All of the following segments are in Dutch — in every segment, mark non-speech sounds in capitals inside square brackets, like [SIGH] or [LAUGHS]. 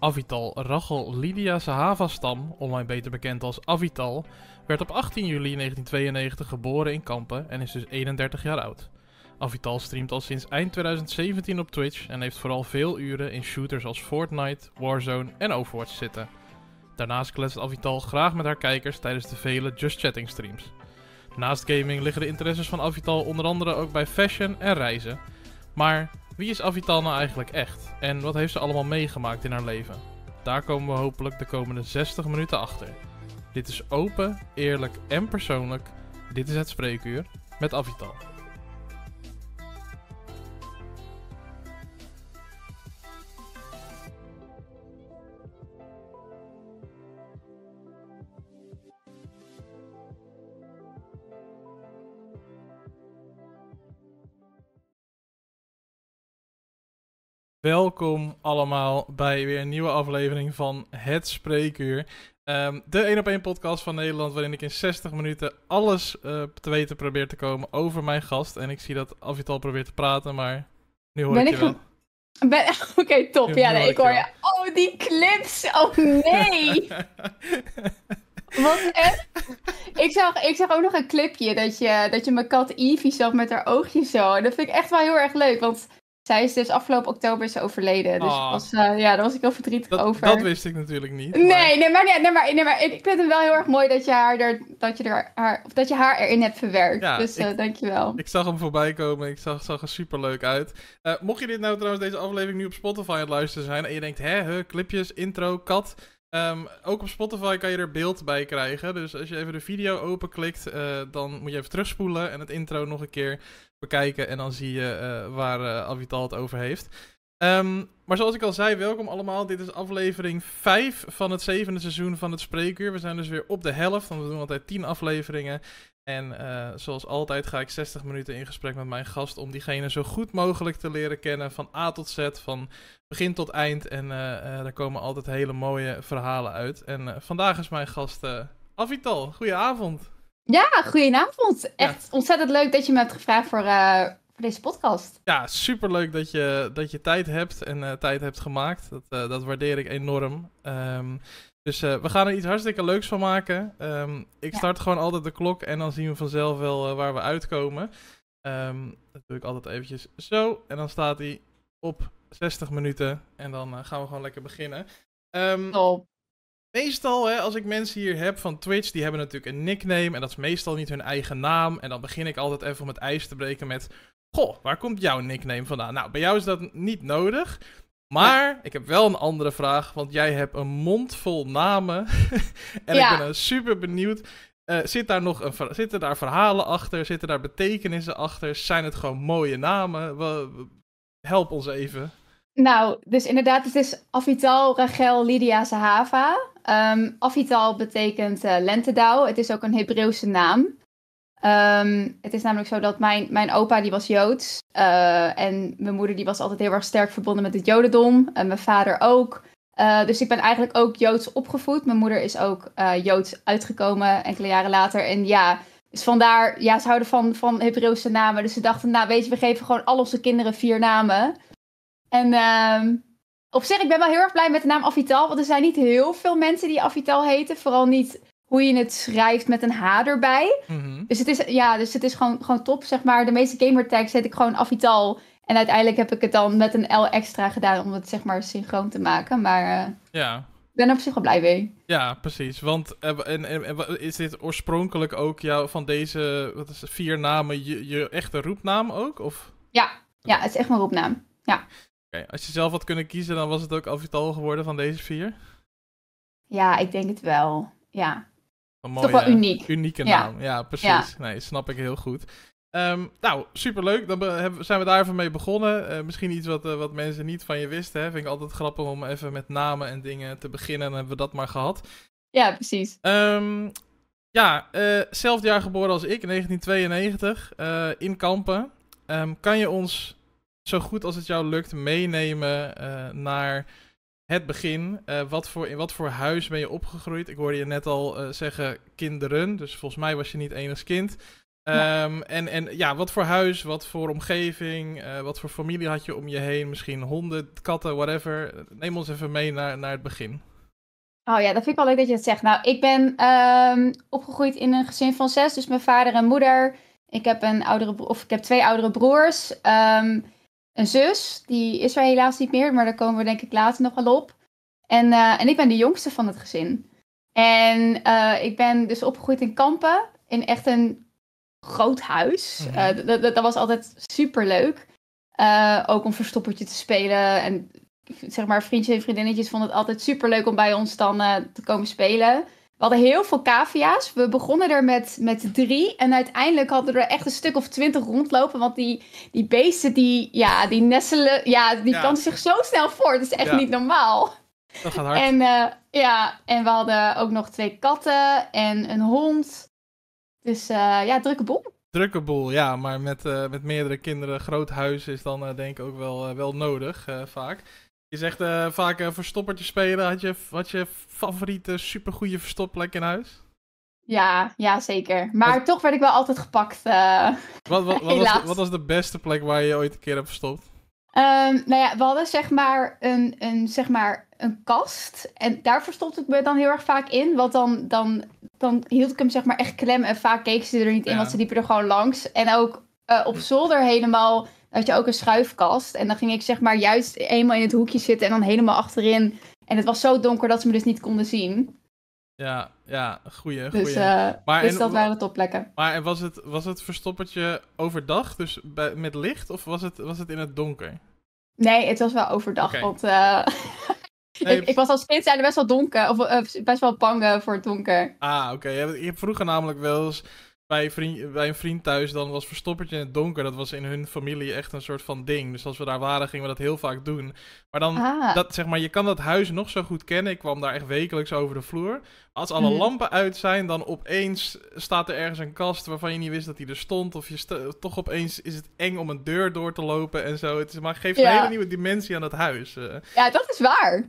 Avital Rachel Lydia Sahava-stam, online beter bekend als Avital, werd op 18 juli 1992 geboren in Kampen en is dus 31 jaar oud. Avital streamt al sinds eind 2017 op Twitch en heeft vooral veel uren in shooters als Fortnite, Warzone en Overwatch zitten. Daarnaast kletst Avital graag met haar kijkers tijdens de vele Just Chatting streams. Naast gaming liggen de interesses van Avital onder andere ook bij fashion en reizen. Maar wie is Avital nou eigenlijk echt? En wat heeft ze allemaal meegemaakt in haar leven? Daar komen we hopelijk de komende 60 minuten achter. Dit is open, eerlijk en persoonlijk. Dit is het spreekuur met Avital. Welkom allemaal bij weer een nieuwe aflevering van Het Spreekuur. Ehm, de 1 op 1 podcast van Nederland, waarin ik in 60 minuten alles uh, te weten probeer te komen over mijn gast. En ik zie dat Avital probeert te praten, maar nu hoor ben ik je wel. Ben... [LAUGHS] Oké, top. Nu, ja, nee, ik hoor je. Oh, die clips. Oh, nee. Wat echt? Ik zag, ik zag ook nog een clipje dat je, dat je mijn kat Evie zag met haar oogjes zo. En dat vind ik echt wel heel erg leuk, want zij is dus afgelopen oktober is overleden. Dus oh. was, uh, ja, daar was ik heel verdrietig over. Dat wist ik natuurlijk niet. Nee, nee, maar, nee, maar, nee, maar ik vind het wel heel erg mooi dat je haar, er, dat je er, haar, of dat je haar erin hebt verwerkt. Ja, dus uh, dankjewel. Ik zag hem voorbij komen. Ik zag, zag er super leuk uit. Uh, mocht je dit nou trouwens, deze aflevering nu op Spotify aan het luisteren zijn. En je denkt, hè, huh, clipjes, intro, kat. Um, ook op Spotify kan je er beeld bij krijgen. Dus als je even de video openklikt, uh, dan moet je even terugspoelen en het intro nog een keer bekijken. En dan zie je uh, waar uh, Avital het over heeft. Um, maar zoals ik al zei, welkom allemaal. Dit is aflevering 5 van het zevende seizoen van het Spreekuur. We zijn dus weer op de helft, want we doen altijd 10 afleveringen. En uh, zoals altijd ga ik 60 minuten in gesprek met mijn gast om diegene zo goed mogelijk te leren kennen. Van A tot Z, van begin tot eind. En uh, uh, daar komen altijd hele mooie verhalen uit. En vandaag is mijn gast Avital. Goedenavond. Ja, goedenavond. Echt ontzettend leuk dat je me hebt gevraagd voor, voor deze podcast. Ja, superleuk dat je, dat je tijd hebt en tijd hebt gemaakt. Dat, dat waardeer ik enorm. Um, dus uh, we gaan er iets hartstikke leuks van maken. Um, ik start gewoon altijd de klok en dan zien we vanzelf wel uh, waar we uitkomen. Um, dat doe ik altijd eventjes zo. En dan staat hij op 60 minuten. En dan uh, gaan we gewoon lekker beginnen. Um, oh. Meestal, hè, als ik mensen hier heb van Twitch, die hebben natuurlijk een nickname. En dat is meestal niet hun eigen naam. En dan begin ik altijd even om het ijs te breken met... Goh, waar komt jouw nickname vandaan? Nou, bij jou is dat niet nodig. Maar ik heb wel een andere vraag, want jij hebt een mond vol namen. [LAUGHS] en ik ben super benieuwd. Uh, zit daar nog een, zitten daar verhalen achter? Zitten daar betekenissen achter? Zijn het gewoon mooie namen? help ons even. Nou, dus inderdaad, het is Avital Rachel Lydia Sahava. Um, Avital betekent uh, lentedauw. Het is ook een Hebreeuwse naam. Um, het is namelijk zo dat mijn, mijn opa die was Joods. Uh, en mijn moeder die was altijd heel erg sterk verbonden met het Jodendom. En mijn vader ook. Uh, dus ik ben eigenlijk ook Joods opgevoed. Mijn moeder is ook uh, Joods uitgekomen enkele jaren later. En ja, dus vandaar, ja, ze houden van, van Hebreeuwse namen. Dus ze dachten, nou weet je, we geven gewoon al onze kinderen vier namen. En uh, op zich, ik ben wel heel erg blij met de naam Avital. Want er zijn niet heel veel mensen die Avital heten. Vooral niet hoe je het schrijft met een H erbij. Mhm. Dus het is, ja, dus het is gewoon, gewoon top, zeg maar. De meeste gamertags zet ik gewoon Avital. En uiteindelijk heb ik het dan met een L extra gedaan om het zeg maar synchroon te maken. Maar uh, ja. ik ben er op zich wel blij mee. Ja, precies. Want uh, en, en, is dit oorspronkelijk ook jou van deze wat is het, vier namen je, je echte roepnaam ook? Of? Ja, ja, het is echt mijn roepnaam. Ja. Okay. Als je zelf had kunnen kiezen, dan was het ook Avital geworden van deze vier? Ja, ik denk het wel. Ja. Een mooie, Toch wel uniek. Unieke naam. Ja, precies. Nee, snap ik heel goed. Um, nou, superleuk. Dan zijn we daar even mee begonnen. Uh, misschien iets wat, uh, wat mensen niet van je wisten. Hè? Vind ik altijd grappig om even met namen en dingen te beginnen. En dan hebben we dat maar gehad. Ja, precies. Um, ja, uh, zelfde jaar geboren als ik, 1992, in Kampen. Um, kan je ons zo goed als het jou lukt meenemen naar het begin. Uh, wat voor, in wat voor huis ben je opgegroeid? Ik hoorde je net al uh, zeggen kinderen, dus volgens mij was je niet enig kind. Ehm, en, en ja, wat voor huis, wat voor omgeving, eh, wat voor familie had je om je heen? Misschien honden, katten, whatever. Neem ons even mee naar, naar het begin. Oh ja, dat vind ik wel leuk dat je het zegt. Nou, ik ben ehm, opgegroeid in een gezin van zes, dus mijn vader en moeder. Ik heb een oudere of ik heb twee oudere broers. Ehm, een zus, die is er helaas niet meer, maar daar komen we denk ik later nog wel op. En, eh, en ik ben de jongste van het gezin. En uh, ik ben dus opgegroeid in Kampen, in echt een groot huis. Mm dat, was altijd super leuk. ook om verstoppertje te spelen. En zeg maar, vriendjes en vriendinnetjes vonden het altijd super leuk om bij ons dan te komen spelen. We hadden heel veel cavia's. We begonnen er met, met drie. En uiteindelijk hadden we er echt een stuk of twintig rondlopen. Want die, die beesten, die, ja, die nestelen, ja, die ja. zich zo snel voor. Dat is echt niet normaal. Dat gaat hard. En, uh, ja, en we hadden ook nog twee katten en een hond. Dus uh, ja, drukke boel. Drukke boel, ja. Maar met, uh, met meerdere kinderen, groot huis is dan denk ik ook wel, wel nodig, vaak. Je zegt uh, vaak uh, verstoppertje spelen. Had je, had je favoriete supergoeie verstopplek in huis? Ja, ja zeker. Maar toch werd ik wel altijd gepakt. Uh, wat, wat, wat, [LAUGHS] was de, wat, was de, beste plek waar je ooit een keer hebt verstopt? Um, nou ja, we hadden zeg maar een, een, zeg maar een kast. En daar verstopte ik me dan heel erg vaak in. Want dan, dan, dan hield ik hem zeg maar echt klem. En vaak keken ze er niet in, ja. want ze liepen er gewoon langs. En ook op zolder helemaal had je ook een schuifkast. En dan ging ik zeg maar juist eenmaal in het hoekje zitten en dan helemaal achterin. En het was zo donker dat ze me dus niet konden zien. Ja, ja, goeie, Dus, uh, maar, dus dat waren de topplekken. Maar en was, het, was het verstoppertje overdag, dus bij, met licht, of was het, was het in het donker? Nee, het was wel overdag, okay. want uh, [LAUGHS] nee, ik, ik, was als kind zijn best wel donker, of uh, best wel bang voor het donker. Ah, oké. Okay. Je hebt vroeger namelijk wel eens bij, vriend, bij een vriend thuis, dan was verstoppertje in het donker. Dat was in hun familie echt een soort van ding. Dus als we daar waren, gingen we dat heel vaak doen. Maar dan, ah. dat, zeg maar, je kan dat huis nog zo goed kennen. Ik kwam daar echt wekelijks over de vloer. Als alle mm. lampen uit zijn, dan opeens staat er ergens een kast waarvan je niet wist dat die er stond. Of je toch opeens is het eng om een deur door te lopen en zo. Het is, maar geeft ja. een hele nieuwe dimensie aan het huis. Uh. Ja, dat is waar.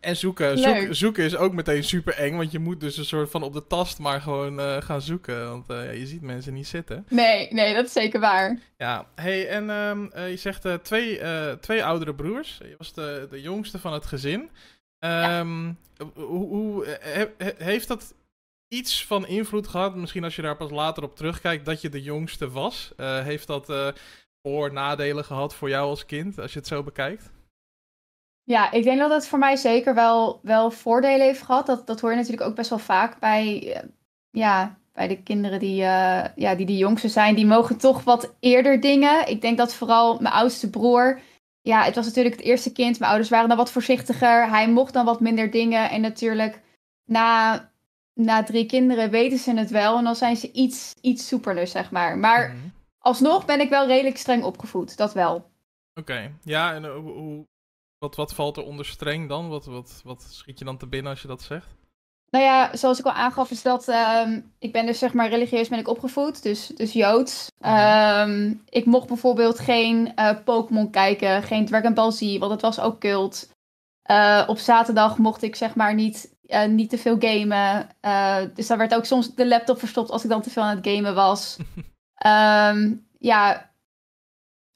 En zoeken. Zoek, zoeken is ook meteen super eng. Want je moet dus een soort van op de tast maar gewoon uh, gaan zoeken. Want uh, je ziet mensen niet zitten. Nee, nee, dat is zeker waar. Ja, hey, en um, uh, je zegt twee, twee oudere broers. Je was de, de jongste van het gezin. Um, ja. Hoe, hoe he, he, heeft dat iets van invloed gehad? Misschien als je daar pas later op terugkijkt, dat je de jongste was. heeft dat voor- nadelen gehad voor jou als kind, als je het zo bekijkt? Ja, ik denk dat het voor mij zeker wel, wel voordelen heeft gehad. Dat, dat hoor je natuurlijk ook best wel vaak bij, ja, bij de kinderen die, uh, ja, die de jongste zijn. Die mogen toch wat eerder dingen. Ik denk dat vooral mijn oudste broer... Ja, het was natuurlijk het eerste kind. Mijn ouders waren dan wat voorzichtiger. Hij mocht dan wat minder dingen. En natuurlijk na, na drie kinderen weten ze het wel. En dan zijn ze iets, iets soepeler, zeg maar. Maar mm -hmm. alsnog ben ik wel redelijk streng opgevoed. Dat wel. Oké, okay. ja, en hoe, hoe, wat, wat valt er onder streng dan? Wat, wat, wat schiet je dan te binnen als je dat zegt? Nou ja, zoals ik al aangaf, is dat um, ik ben dus zeg maar religieus ben ik opgevoed, dus, dus Joods. Um, ik mocht bijvoorbeeld geen uh, Pokémon kijken, geen Dragon Ball Z, want het was ook cult. Uh, op zaterdag mocht ik zeg maar niet, uh, niet te veel gamen. dus daar werd ook soms de laptop verstopt als ik dan te veel aan het gamen was. um, [LAUGHS] ja,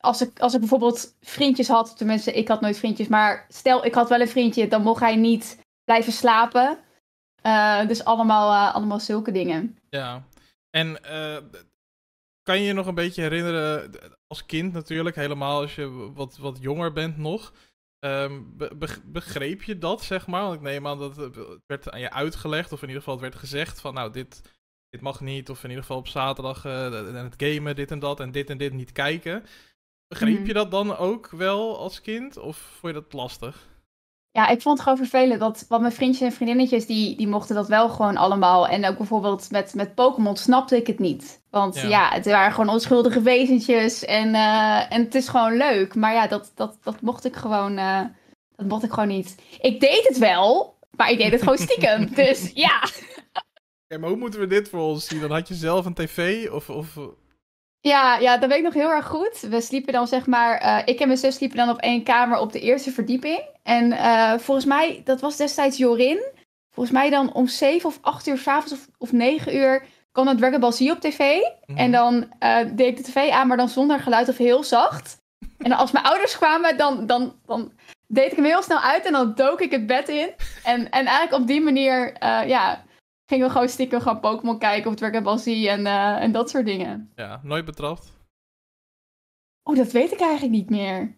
als ik, als ik bijvoorbeeld vriendjes had, tenminste, ik had nooit vriendjes, maar stel ik had wel een vriendje, dan mocht hij niet blijven slapen. Uh, dus allemaal, uh, allemaal zulke dingen. Ja, en uh, kan je je nog een beetje herinneren, als kind natuurlijk, helemaal als je wat, wat jonger bent nog, be begreep je dat, zeg maar? Want ik neem aan dat het werd aan je uitgelegd, of in ieder geval het werd gezegd van, nou, dit, dit mag niet, of in ieder geval op zaterdag het gamen, dit en dat, en dit en dit niet kijken. Begreep mm. je dat dan ook wel als kind? Of vond je dat lastig? Ja, ik vond het gewoon vervelend. Dat, want mijn vriendjes en vriendinnetjes, die, die mochten dat wel gewoon allemaal. En ook bijvoorbeeld met, met Pokémon snapte ik het niet. Want ja. ja, het waren gewoon onschuldige wezentjes. En, uh, en het is gewoon leuk. Maar ja, dat, dat, dat mocht ik gewoon... Uh, dat mocht ik gewoon niet. Ik deed het wel, maar ik deed het gewoon stiekem. [LAUGHS] dus ja. Ja, maar hoe moeten we dit voor ons zien? Dan had je zelf een tv of... of ja, ja, dat weet ik nog heel erg goed. We sliepen dan zeg maar, uh, ik en mijn zus sliepen dan op één kamer op de eerste verdieping. En uh, volgens mij, dat was destijds Jorin. Volgens mij dan om zeven of acht uur s'avonds of, of negen uur, kwam een Dragon Ball Z op tv. Mhm. En dan eh, deed ik de tv aan, maar dan zonder geluid of heel zacht. En dan als mijn ouders kwamen, dan, dan, dan deed ik hem heel snel uit en dan dook ik het bed in. En, en eigenlijk op die manier, eh, ja, gingen we gewoon stiekem gewoon Pokémon kijken of Dragon Ball Z en, eh, en dat soort dingen. Ja, nooit betrapt. Oh, dat weet ik eigenlijk niet meer.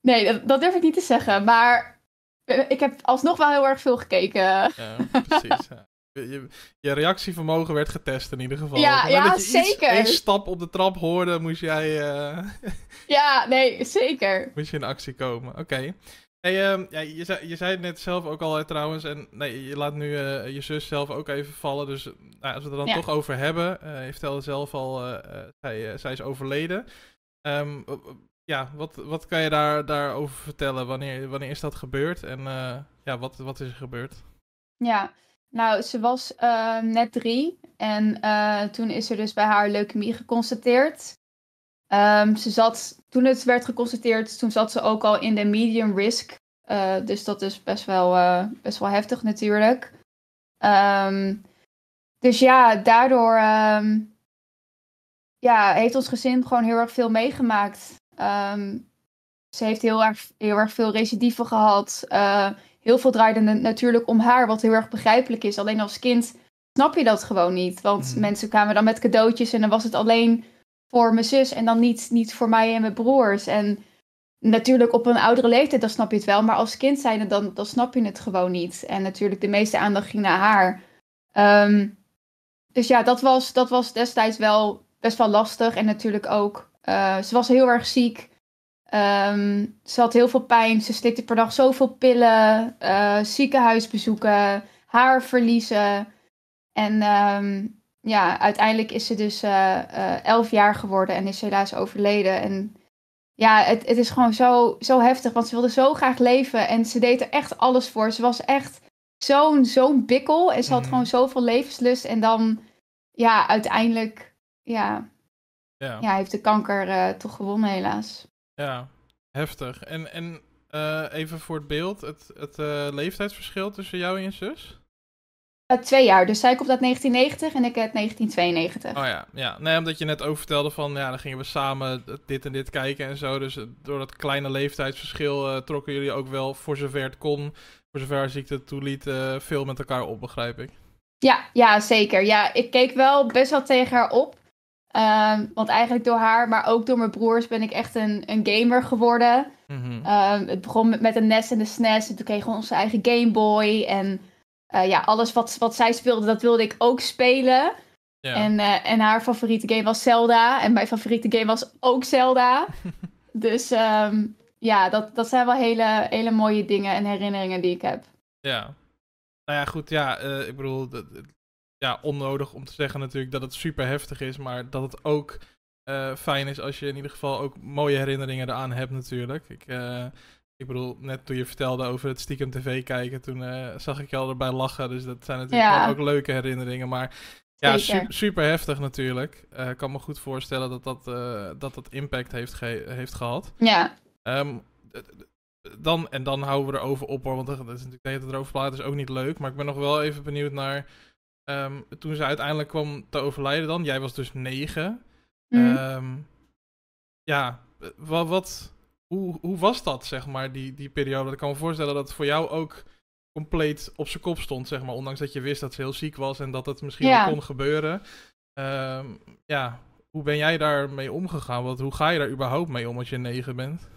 Nee, dat, dat durf ik niet te zeggen. Maar eh, ik heb alsnog wel heel erg veel gekeken. Ja, precies. ja. [LAUGHS] Je, je- reactievermogen werd getest in ieder geval. Ja, het ja, dat je zeker. één stap op de trap hoorde, moest jij eh, Ja, nee, zeker. [LAUGHS] moest je in actie komen. Oké. Hey, ehm, ja, je, zei, je zei het net zelf ook al hè, trouwens. En nee, je laat nu eh, je zus zelf ook even vallen. Dus eh, nou, als we het er dan Ja. toch over hebben. eh je vertelde zelf al, zij, zij is overleden. Ehm, ja, wat, wat kan je daar, daarover vertellen? Wanneer, wanneer is dat gebeurd? En ja, wat, wat is er gebeurd? Ja, nou, ze was eh, net drie. En toen is er dus bij haar leukemie geconstateerd. Ehm, ze zat, toen het werd geconstateerd, toen zat ze ook al in de medium risk. Eh, dus dat is best wel, eh, best wel heftig natuurlijk. Ehm, dus ja, daardoor ehm, ja, heeft ons gezin gewoon heel erg veel meegemaakt. Ze heeft heel erg, heel erg veel recidieven gehad. Eh, heel veel draaide na- natuurlijk om haar, wat heel erg begrijpelijk is. Alleen als kind snap je dat gewoon niet. Want Mhm. mensen kwamen dan met cadeautjes en dan was het alleen voor mijn zus en dan niet, niet voor mij en mijn broers. En natuurlijk op een oudere leeftijd, dan snap je het wel. Maar als kind zijnde, dan, dan snap je het gewoon niet. En natuurlijk de meeste aandacht ging naar haar. Ehm, dus ja, dat was, dat was destijds wel best wel lastig. En natuurlijk ook, eh, ze was heel erg ziek. Ehm, ze had heel veel pijn. Ze slikte per dag zoveel pillen. eh, ziekenhuisbezoeken. Haar verliezen. En ehm, ja, uiteindelijk is ze dus eh, eh, elf jaar geworden en is helaas overleden. En ja, het, het is gewoon zo, zo heftig, want ze wilde zo graag leven. En ze deed er echt alles voor. Ze was echt zo'n zo'n bikkel. En ze had Mhm. gewoon zoveel levenslust. En dan, ja, uiteindelijk, ja, Ja, ja heeft de kanker eh, toch gewonnen helaas. ja heftig. En, en even voor het beeld, het, het leeftijdsverschil tussen jou en je zus? Eh, twee jaar, dus zij komt uit 1990 en ik uit 1992. Oh ja, ja. Nee, omdat je net ook vertelde van, ja, dan gingen we samen dit en dit kijken en zo. Dus eh, door dat kleine leeftijdsverschil eh, trokken jullie ook wel, voor zover het kon, voor zover haar ziekte het toeliet, veel met elkaar op, begrijp ik. Ja, ja, zeker. Ja, ik keek wel best wel tegen haar op. Ehm, want eigenlijk door haar, maar ook door mijn broers, ben ik echt een, een gamer geworden. Mhm. Ehm, het begon met, met de NES en de SNES. En toen kregen we onze eigen Game Boy. En eh, ja, alles wat, wat zij speelde, dat wilde ik ook spelen. ja. En, eh, en haar favoriete game was Zelda. En mijn favoriete game was ook Zelda. [LAUGHS] dus ehm, ja, dat, dat zijn wel hele, hele mooie dingen en herinneringen die ik heb. Ja. Nou ja, goed, ja, eh, ik bedoel, ja, onnodig om te zeggen natuurlijk dat het super heftig is, maar dat het ook fijn is als je in ieder geval ook mooie herinneringen eraan hebt natuurlijk. Ik, ik bedoel, net toen je vertelde over het stiekem tv kijken, toen eh, zag ik je al erbij lachen, dus dat zijn natuurlijk Ja. ook leuke herinneringen, maar ja, super, heftig natuurlijk. Eh, Ik kan me goed voorstellen dat dat, eh, dat, dat impact heeft, ge- heeft gehad. Ja, Ehm, dan, en dan houden we erover op hoor, want dat is natuurlijk de hele tijd erover praten is ook niet leuk. Maar ik ben nog wel even benieuwd naar ehm, toen ze uiteindelijk kwam te overlijden dan. Jij was dus negen. Mhm. Ehm, ja, wat, wat, hoe, hoe was dat zeg maar, die, die periode? Ik kan me voorstellen dat het voor jou ook compleet op zijn kop stond, zeg maar. Ondanks dat je wist dat ze heel ziek was en dat het misschien Ja. kon gebeuren. Ehm, ja, hoe ben jij daarmee omgegaan? Want hoe ga je daar überhaupt mee om als je negen bent?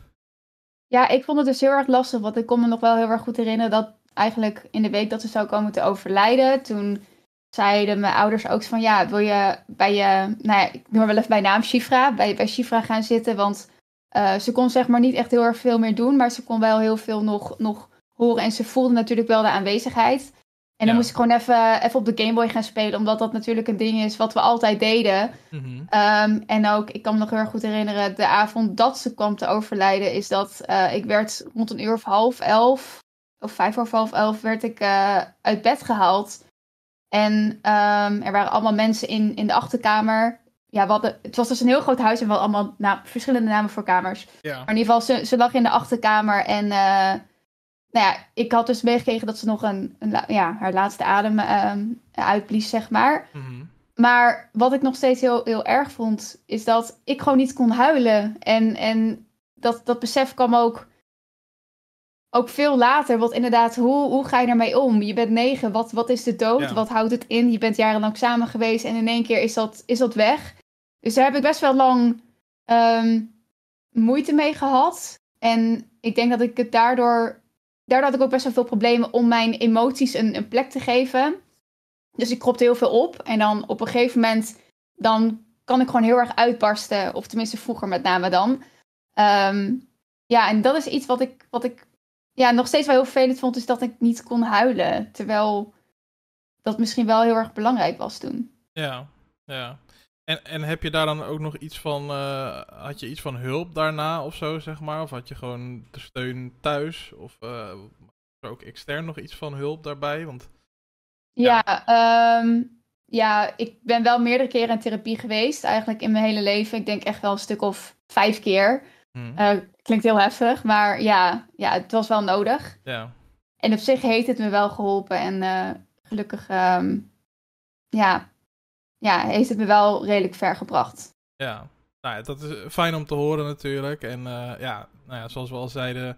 Ja, ik vond het dus heel erg lastig, want ik kon me nog wel heel erg goed herinneren dat eigenlijk in de week dat ze zou komen te overlijden, toen zeiden mijn ouders ook van ja, wil je bij je, nou ja, ik noem wel even bij naam Shifra, bij, bij Shifra gaan zitten, want eh, ze kon zeg maar niet echt heel erg veel meer doen, maar ze kon wel heel veel nog, nog horen en ze voelde natuurlijk wel de aanwezigheid. En dan Ja. moest ik gewoon even, even op de Game Boy gaan spelen, omdat dat natuurlijk een ding is wat we altijd deden. Mhm. Ehm, en ook, ik kan me nog heel erg goed herinneren, de avond dat ze kwam te overlijden, is dat eh, ik werd rond een uur of half elf, of vijf of half elf, werd ik eh, uit bed gehaald. En ehm, er waren allemaal mensen in, in de achterkamer. Ja, hadden, het was dus een heel groot huis en we hadden allemaal na- verschillende namen voor kamers. Ja. Maar in ieder geval, ze, ze lag in de achterkamer en eh, nou ja, ik had dus meegekregen dat ze nog een, een ja, haar laatste adem um, uitblies, zeg maar. Mhm. Maar wat ik nog steeds heel, heel erg vond, is dat ik gewoon niet kon huilen. En, en dat, dat besef kwam ook, ook veel later. Want inderdaad, hoe, hoe ga je ermee om? Je bent negen, wat, wat is de dood? Wat houdt het in? Je bent jarenlang samen geweest en in één keer is dat, is dat weg. Dus daar heb ik best wel lang ehm, moeite mee gehad. En ik denk dat ik het daardoor. Daardoor had ik ook best wel veel problemen om mijn emoties een, een plek te geven. Dus ik kropte heel veel op. En dan op een gegeven moment. Dan kan ik gewoon heel erg uitbarsten. Of tenminste vroeger met name dan. Ehm, ja, en dat is iets wat ik, wat ik ja, nog steeds wel heel vervelend vond. Is dat ik niet kon huilen. Terwijl dat misschien wel heel erg belangrijk was toen. Ja, ja. En, en heb je daar dan ook nog iets van, uh, had je iets van hulp daarna of zo, zeg maar? Of had je gewoon de steun thuis? Of uh, er ook extern nog iets van hulp daarbij? Want, ja, ja, um, ja, ik ben wel meerdere keren in therapie geweest, eigenlijk in mijn hele leven. Ik denk echt wel een stuk of vijf keer. Hmm. Uh, klinkt heel heftig, maar ja, ja, het was wel nodig. Ja. En op zich heeft het me wel geholpen en gelukkig, um, ja, ja, heeft het me wel redelijk ver gebracht. Ja, nou ja, dat is fijn om te horen natuurlijk. En uh, ja, nou ja, zoals we al zeiden,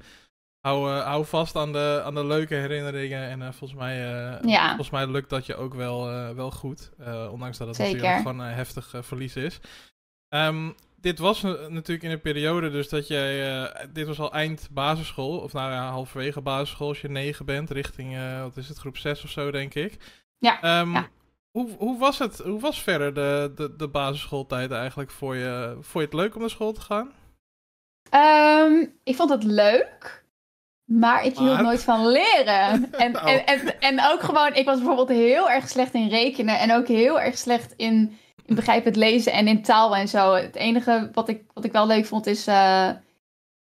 hou, uh, hou vast aan de, aan de leuke herinneringen. En uh, volgens, mij, ja. volgens mij lukt dat je ook wel, wel goed. ondanks dat het Zeker. natuurlijk gewoon een heftig verlies is. Um, dit was natuurlijk in een periode dus dat jij... dit was al eind basisschool, of nou ja, halverwege basisschool als je negen bent. Richting, wat is het, groep 6 of zo denk ik. Ja, um, ja. Hoe, hoe was het? Hoe was verder de, de, de basisschooltijd eigenlijk voor je? Vond je het leuk om naar school te gaan? Um, ik vond het leuk, maar ik hield nooit van leren. [LAUGHS] En, oh. en, en, en, ook gewoon, ik was bijvoorbeeld heel erg slecht in rekenen en ook heel erg slecht in, in begrijpend lezen en in taal en zo. Het enige wat ik, wat ik wel leuk vond is. Uh...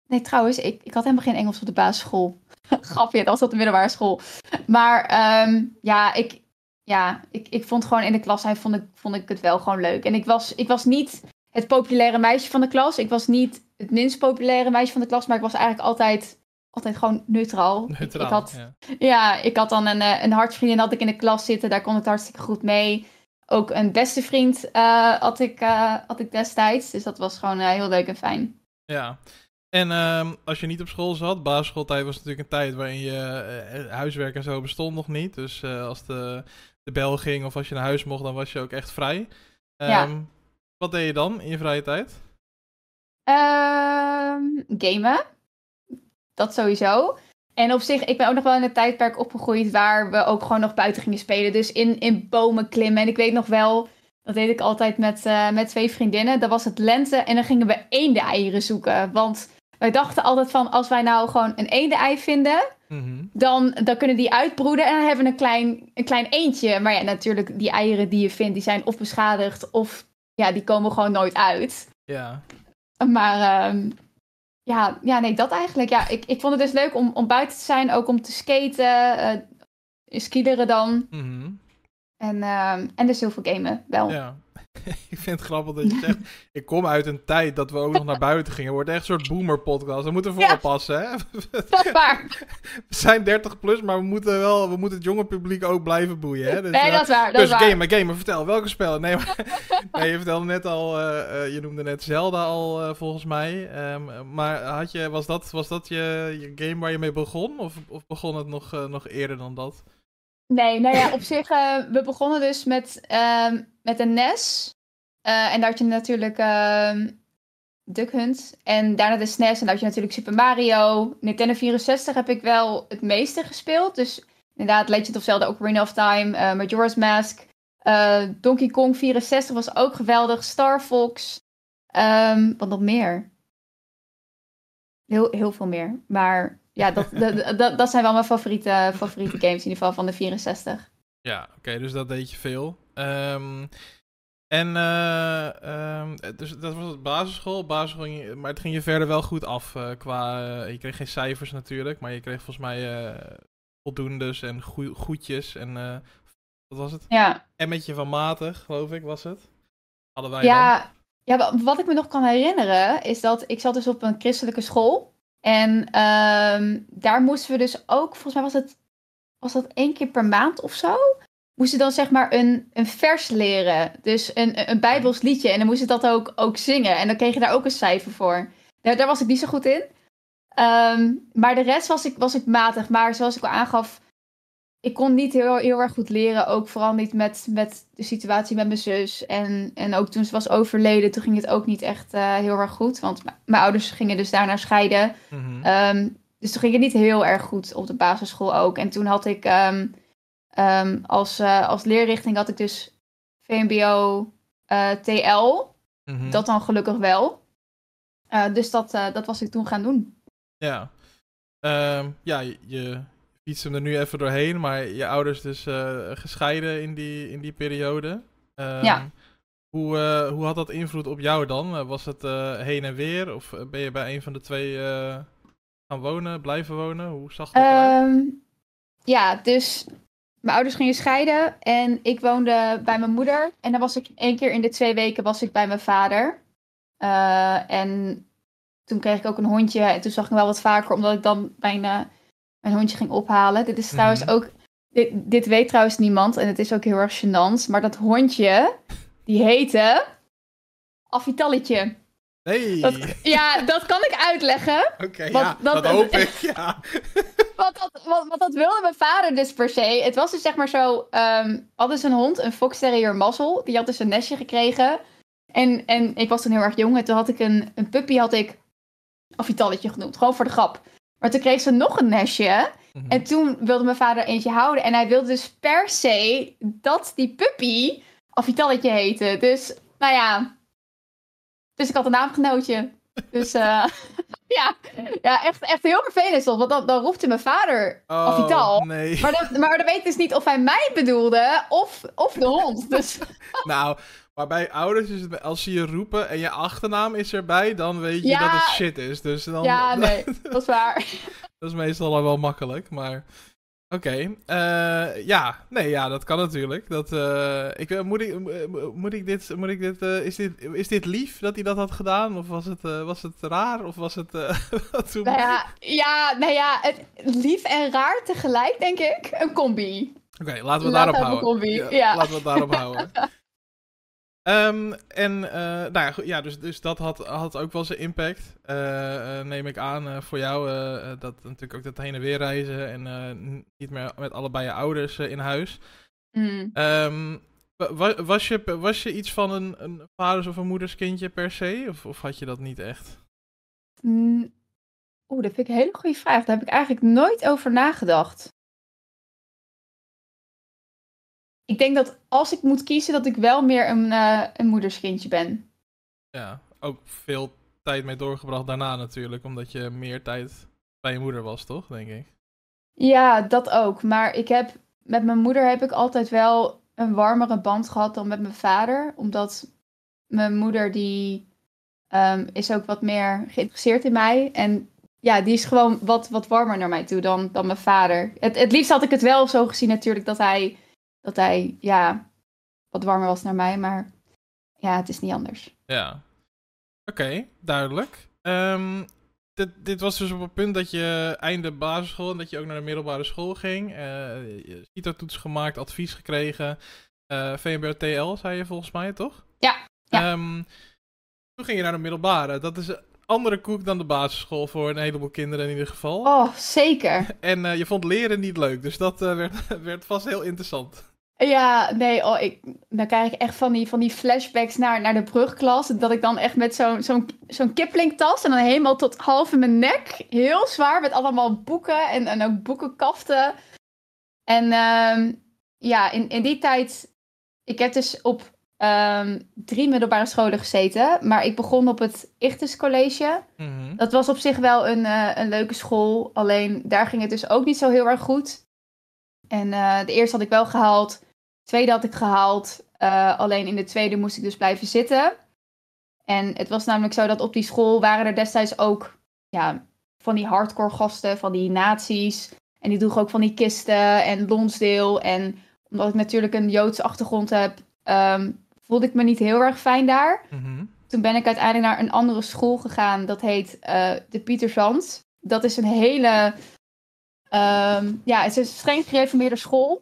Nee, trouwens, ik, ik had helemaal geen Engels op de basisschool. [LAUGHS] Grapje, dat was op de middelbare school. Maar um, ja, ik, ja, ik, ik vond gewoon in de klas hij vond ik, vond ik het wel gewoon leuk. En ik was, ik was niet het populaire meisje van de klas. Ik was niet het minst populaire meisje van de klas. Maar ik was eigenlijk altijd, altijd gewoon neutraal. neutraal ik, had, ja. ja. ik had dan een, eh, een hartsvriendin had ik in de klas zitten. Daar kon ik hartstikke goed mee. Ook een beste vriend uh, had, ik, uh, had ik destijds. Dus dat was gewoon heel leuk en fijn. Ja, en um, als je niet op school zat, basisschooltijd was natuurlijk een tijd waarin je huiswerk en zo bestond nog niet. Dus als de de bel ging of als je naar huis mocht, dan was je ook echt vrij. Um, ja. Wat deed je dan in je vrije tijd? Um, gamen. Dat sowieso. En op zich, ik ben ook nog wel in een tijdperk opgegroeid waar we ook gewoon nog buiten gingen spelen. Dus in, in bomen klimmen. En ik weet nog wel, dat deed ik altijd met, uh, met twee vriendinnen. Dan was het lente en dan gingen we eenden-eieren zoeken. Want wij dachten altijd van, als wij nou gewoon een eenden-ei vinden, Mhm. dan, dan kunnen die uitbroeden en dan hebben we een klein, een klein eentje. Maar ja, natuurlijk, die eieren die je vindt, die zijn of beschadigd of ja, die komen gewoon nooit uit. Ja. Maar um, ja, ja, nee, dat eigenlijk. Ja, ik, ik vond het dus leuk om, om buiten te zijn, ook om te skaten, uh, skileren dan. Mm En, um, en dus heel veel gamen, wel. Ja. [LAUGHS] ik vind het grappig dat je zegt, [LAUGHS] ik kom uit een tijd dat we ook nog naar buiten gingen. Het wordt echt een soort boomer podcast. We moeten voor ja, oppassen, hè? [LAUGHS] Dat is waar. We zijn 30 plus, maar we moeten wel, we moeten het jonge publiek ook blijven boeien, hè? Dus, nee, dat is waar. Dat dus is gamer, gamer, vertel, welke spellen? Nee, maar, nee je vertelde net al, uh, uh, je noemde net Zelda al, uh, volgens mij. Um, maar had je, was dat, was dat je, je game waar je mee begon? Of, of begon het nog, nog eerder dan dat? Nee, nou ja, op [LAUGHS] zich, we begonnen dus met, uh, met een NES. Uh, en daar had je natuurlijk uh, Duck Hunt. En daarna de SNES. En daar had je natuurlijk Super Mario. Nintendo 64 heb ik wel het meeste gespeeld. Dus inderdaad, Legend of Zelda, Ocarina of Time, uh, Majora's Mask. Donkey Kong 64 was ook geweldig. Star Fox. Um, wat nog meer? Heel, heel veel meer. Maar ja, dat, dat, dat, zijn wel mijn favoriete, favoriete games in ieder geval van de 64. Ja, oké, okay, dus dat deed je veel. Um, en uh, um, dus dat was het basisschool, basisschool maar het ging je verder wel goed af uh, qua, uh, je kreeg geen cijfers natuurlijk, maar je kreeg volgens mij voldoendes en goe goedjes en wat was het? Ja. En met je van matig, geloof ik, was het? Hadden wij ja, dan. Ja, wat ik me nog kan herinneren is dat ik zat dus op een christelijke school En ehm, daar moesten we dus ook, volgens mij was het, was dat één keer per maand of zo? Moesten dan zeg maar een, een vers leren. Dus een, een Bijbels liedje. En dan moesten dat ook, ook zingen. En dan kreeg je daar ook een cijfer voor. Daar, daar was ik niet zo goed in. Ehm, maar de rest was ik, was ik matig. Maar zoals ik al aangaf, ik kon niet heel, heel erg goed leren. Ook vooral niet met, met de situatie met mijn zus. En, en ook toen ze was overleden, toen ging het ook niet echt eh, heel erg goed. Want mijn ouders gingen dus daarna scheiden. Mhm. Ehm, dus toen ging het niet heel erg goed op de basisschool ook. En toen had ik ehm, ehm, als, eh, als leerrichting had ik dus VMBO eh, TL. Mhm. Dat dan gelukkig wel. Dus dat, dat was ik toen gaan doen. Ja. Ja, je, je fietst hem er nu even doorheen, maar je ouders dus eh, gescheiden in die, in die periode. Ehm, Ja. Hoe, eh, hoe had dat invloed op jou dan? Eh, was het heen en weer? Of ben je bij een van de twee gaan wonen, blijven wonen? Hoe zag dat eruit? Ehm, ja, dus mijn ouders gingen scheiden en ik woonde bij mijn moeder. En dan was ik één keer in de twee weken was ik bij mijn vader. En toen kreeg ik ook een hondje en toen zag ik hem wel wat vaker, omdat ik dan mijn, mijn hondje ging ophalen. Dit is trouwens Mhm. ook, dit, dit weet trouwens niemand en het is ook heel erg gênant. Maar dat hondje, die heette Affitalletje. Nee! Dat, ja, dat kan ik uitleggen. Oké, wat- ja, dat- dat, hoop ik, [LAUGHS] ja. Want dat, wat, wat dat wilde mijn vader dus per se. Het was dus zeg maar zo. ehm hadden ze een hond, een Fox Terrier Mazzel. Die had dus een nestje gekregen. En, en ik was toen heel erg jong. En toen had ik een, een puppy, had ik Affitalletje genoemd. Gewoon voor de grap. Maar toen kreeg ze nog een nestje. Mhm. En toen wilde mijn vader eentje houden. En hij wilde dus per se dat die puppy Affitalletje heette. Dus, nou ja. Dus ik had een naamgenootje. Dus eh, [LAUGHS] ja. ja, echt, echt heel vervelend. soms, Want dan, dan roepte mijn vader Oh, Affital. nee. maar dan, maar dan weet dus niet of hij mij bedoelde of, of de hond. Dus [LAUGHS] Nou, maar bij ouders is het, als ze je roepen en je achternaam is erbij, dan weet je Ja. dat het shit is. Dus dan, ja, [LAUGHS] nee, dat is waar. dat is meestal al wel makkelijk, maar... Oké, eh, ja, nee, ja, dat kan natuurlijk. Dat, eh, ik, eh, moet, ik, moet ik dit, moet ik dit, eh, is dit, is dit lief dat hij dat had gedaan? Of was het, was het raar? Of was het, [LAUGHS] toen? Nou ja, ja, nou ja, het, lief en raar tegelijk, denk ik. Een combi. Oké, laten we het Laat daarop houden. combi, ja. Laten we het daarop houden. [LAUGHS] Ehm, en eh, nou ja, dus, dus dat had, had ook wel zijn impact, eh, eh, neem ik aan, voor jou. dat natuurlijk ook dat heen en weer reizen en niet meer met allebei je ouders in huis. Hmm. Ehm, wa- wa- was, je, was je iets van een, een vaders- of een moederskindje per se? Of, of had je dat niet echt? Mm, Oeh, dat vind ik een hele goede vraag. Daar heb ik eigenlijk nooit over nagedacht. Ik denk dat als ik moet kiezen, dat ik wel meer een, eh, een moederskindje ben. Ja, ook veel tijd mee doorgebracht daarna natuurlijk, omdat je meer tijd bij je moeder was, toch, denk ik? Ja, dat ook. Maar ik heb, met mijn moeder heb ik altijd wel een warmere band gehad dan met mijn vader. Omdat mijn moeder, die ehm, is ook wat meer geïnteresseerd in mij. En ja, die is gewoon wat, wat warmer naar mij toe dan, dan mijn vader. Het, het liefst had ik het wel zo gezien natuurlijk dat hij, dat hij, ja, wat warmer was naar mij. Maar ja, het is niet anders. Ja. Oké, duidelijk. Ehm, dit, dit was dus op het punt dat je einde basisschool en dat je ook naar de middelbare school ging. je CITO-toets gemaakt, advies gekregen. eh VMBO-TL, zei je volgens mij, toch? Ja, ja. Ehm, toen ging je naar de middelbare. Dat is een andere koek dan de basisschool voor een heleboel kinderen in ieder geval. Oh, zeker. [LAUGHS] En eh, je vond leren niet leuk, dus dat werd, [LAUGHS] werd vast heel interessant. Ja, nee, oh, ik, dan krijg ik echt van die, van die flashbacks naar, naar de brugklas. Dat ik dan echt met zo'n zo'n zo'n Kipling-tas en dan helemaal tot half in mijn nek. Heel zwaar met allemaal boeken en, en ook boekenkaften. En ehm, ja, in, in die tijd... Ik heb dus op ehm, drie middelbare scholen gezeten. Maar ik begon op het Ichtes College. Mhm. Dat was op zich wel een, eh, een leuke school. Alleen daar ging het dus ook niet zo heel erg goed. En eh, de eerste had ik wel gehaald. De tweede had ik gehaald. Eh, alleen in de tweede moest ik dus blijven zitten. En het was namelijk zo dat op die school waren er destijds ook ja, van die hardcore gasten, van die nazi's. En die droegen ook van die kisten en Lonsdale. En omdat ik natuurlijk een Joodse achtergrond heb, ehm, voelde ik me niet heel erg fijn daar Mhm. toen ben ik uiteindelijk naar een andere school gegaan. Dat heet eh, de Pietersand. dat is een hele. ehm, ja, het is een streng gereformeerde school.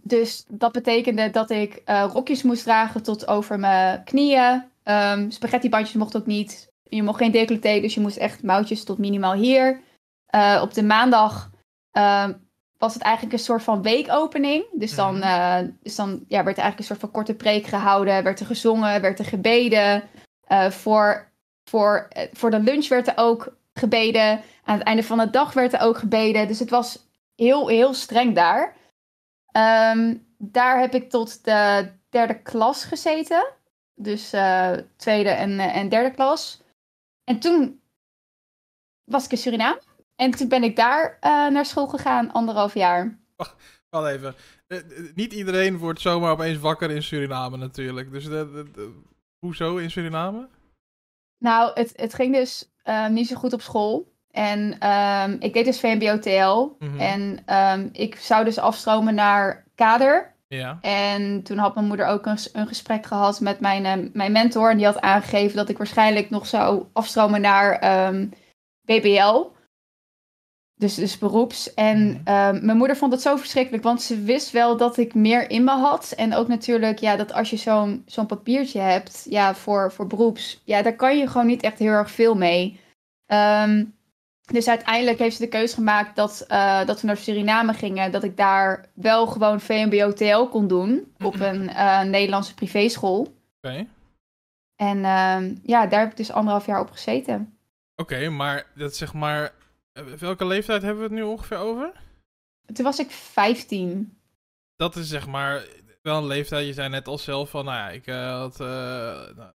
Dus dat betekende dat ik eh, rokjes moest dragen tot over mijn knieën. Ehm spaghettibandjes mocht ook niet. Je mocht geen decolleté, dus je moest echt mouwtjes tot minimaal hier. Eh, op de maandag ehm, was het eigenlijk een soort van weekopening. Dus dan, Mhm. eh, dus dan ja, werd er eigenlijk een soort van korte preek gehouden. Werd er gezongen, werd er gebeden. Voor, voor, voor de lunch werd er ook gebeden. Aan het einde van de dag werd er ook gebeden. Dus het was heel, heel streng daar. Ehm, daar heb ik tot de derde klas gezeten. Dus eh, tweede en, eh, en derde klas. En toen was ik in Suriname. En toen ben ik daar eh, naar school gegaan, anderhalf jaar. Wacht even. Eh, eh, niet iedereen wordt zomaar opeens wakker in Suriname natuurlijk. Dus de, de- de- hoezo in Suriname? Nou, het, het ging dus niet zo goed op school. En ehm, ik deed dus VMBO-TL. Mhm. En ehm, ik zou dus afstromen naar kader. Ja. En toen had mijn moeder ook een, een gesprek gehad met mijn, eh, mijn mentor. En die had aangegeven dat ik waarschijnlijk nog zou afstromen naar ehm, BBL. Dus, dus beroeps. En Mhm. ehm, mijn moeder vond het zo verschrikkelijk, want ze wist wel dat ik meer in me had. En ook natuurlijk, ja, dat als je zo'n zo'n papiertje hebt, ja, voor, voor beroeps, ja, daar kan je gewoon niet echt heel erg veel mee. Ehm, dus uiteindelijk heeft ze de keuze gemaakt dat, eh, dat we naar Suriname gingen. Dat ik daar wel gewoon VMBO-TL kon doen op een eh, Nederlandse privéschool. Oké. En ehm, ja, daar heb ik dus anderhalf jaar op gezeten. Oké, maar dat zeg maar. eh, Welke leeftijd hebben we het nu ongeveer over? Toen was ik 15. Dat is zeg maar wel een leeftijd. Je zei net al zelf van, nou ja, ik had. nou,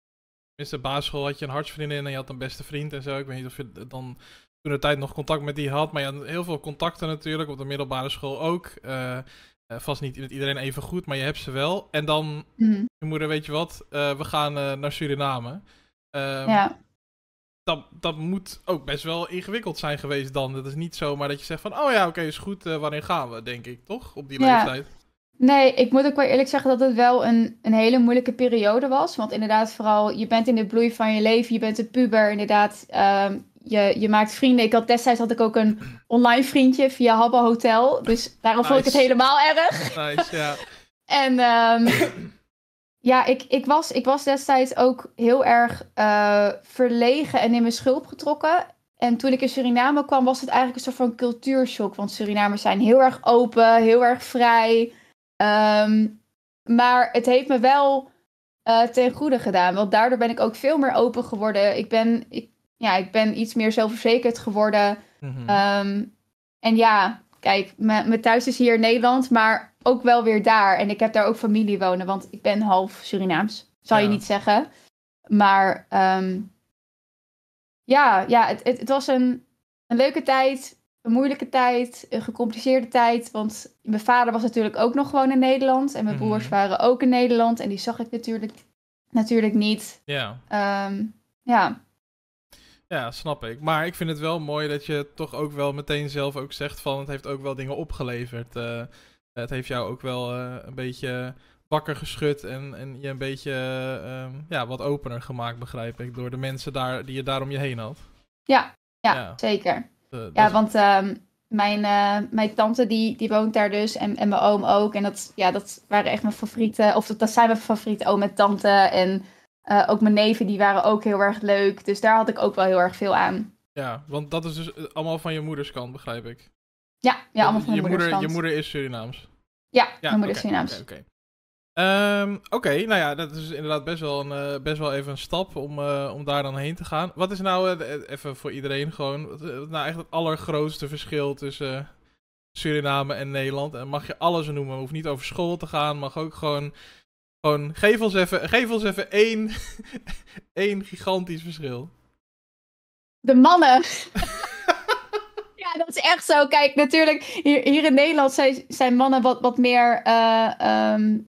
tenminste, basisschool had je een hartsvriendin en je had een beste vriend en zo. Ik weet niet of je dan toen de tijd nog contact met die had. Maar je had heel veel contacten natuurlijk. Op de middelbare school ook. Eh, eh, vast niet met iedereen even goed, maar je hebt ze wel. En dan, Mhm. je moeder, weet je wat, eh, we gaan naar Suriname. Ehm, Ja. dat, dat moet ook best wel ingewikkeld zijn geweest dan. Het is niet zomaar dat je zegt van, oh ja, oké, is goed, wanneer gaan we, denk ik, toch? Op die Ja. leeftijd. Nee, ik moet ook wel eerlijk zeggen dat het wel een, een hele moeilijke periode was. Want inderdaad, vooral, je bent in de bloei van je leven, je bent een puber, inderdaad. ehm, je, je maakt vrienden. Ik had destijds had ik ook een online vriendje via Habbo Hotel. Dus daarom vond ik het helemaal erg. Nice, ja. [LAUGHS] En ehm, ja, ik, ik, was, ik was destijds ook heel erg eh, verlegen en in mijn schulp getrokken. En toen ik in Suriname kwam, was het eigenlijk een soort van cultuurshock. Want Surinamers zijn heel erg open, heel erg vrij. Ehm, maar het heeft me wel eh, ten goede gedaan. Want daardoor ben ik ook veel meer open geworden. Ik ben, ik, ja, ik ben iets meer zelfverzekerd geworden. Mhm. Ehm, en ja, kijk, mijn thuis is hier in Nederland, maar ook wel weer daar. En ik heb daar ook familie wonen, want ik ben half Surinaams. Zal je niet zeggen. Maar ehm, ja, ja het, het, het was een, een leuke tijd, een moeilijke tijd, een gecompliceerde tijd. Want mijn vader was natuurlijk ook nog gewoon in Nederland. En mijn Mhm. broers waren ook in Nederland. En die zag ik natuurlijk, natuurlijk niet. ja. Ehm, ja, ja, snap ik. Maar ik vind het wel mooi dat je toch ook wel meteen zelf ook zegt van, het heeft ook wel dingen opgeleverd. Eh, het heeft jou ook wel eh, een beetje wakker geschud en, en je een beetje eh, ehm, ja, wat opener gemaakt, begrijp ik. Door de mensen daar, die je daar om je heen had. ja, ja, Ja. zeker. Ja, want ehm, mijn, mijn tante die, die woont daar dus en, en mijn oom ook. En dat, ja, dat waren echt mijn favoriete, of dat, dat zijn mijn favoriete oom en tante. En eh, ook mijn neven, die waren ook heel erg leuk. Dus daar had ik ook wel heel erg veel aan. ja, want dat is dus eh, allemaal van je moeders kant, begrijp ik. Ja, ja allemaal van je moeder, moeders je kant. moeder is Surinaams. Ja, Ja, mijn moeder is Surinaams. Oké. Ehm, oké, nou ja, dat is inderdaad best wel, een, eh, best wel even een stap om, om daar dan heen te gaan. Wat is nou, even voor iedereen gewoon, wat, nou echt het allergrootste verschil tussen Suriname en Nederland? En mag je alles noemen, hoeft niet over school te gaan, mag ook gewoon, geef ons even, geef ons even één, [LAUGHS] één gigantisch verschil. De mannen. [LAUGHS] ja, dat is echt zo. Kijk, natuurlijk, hier, hier in Nederland zijn, zijn mannen wat, wat meer eh, ehm,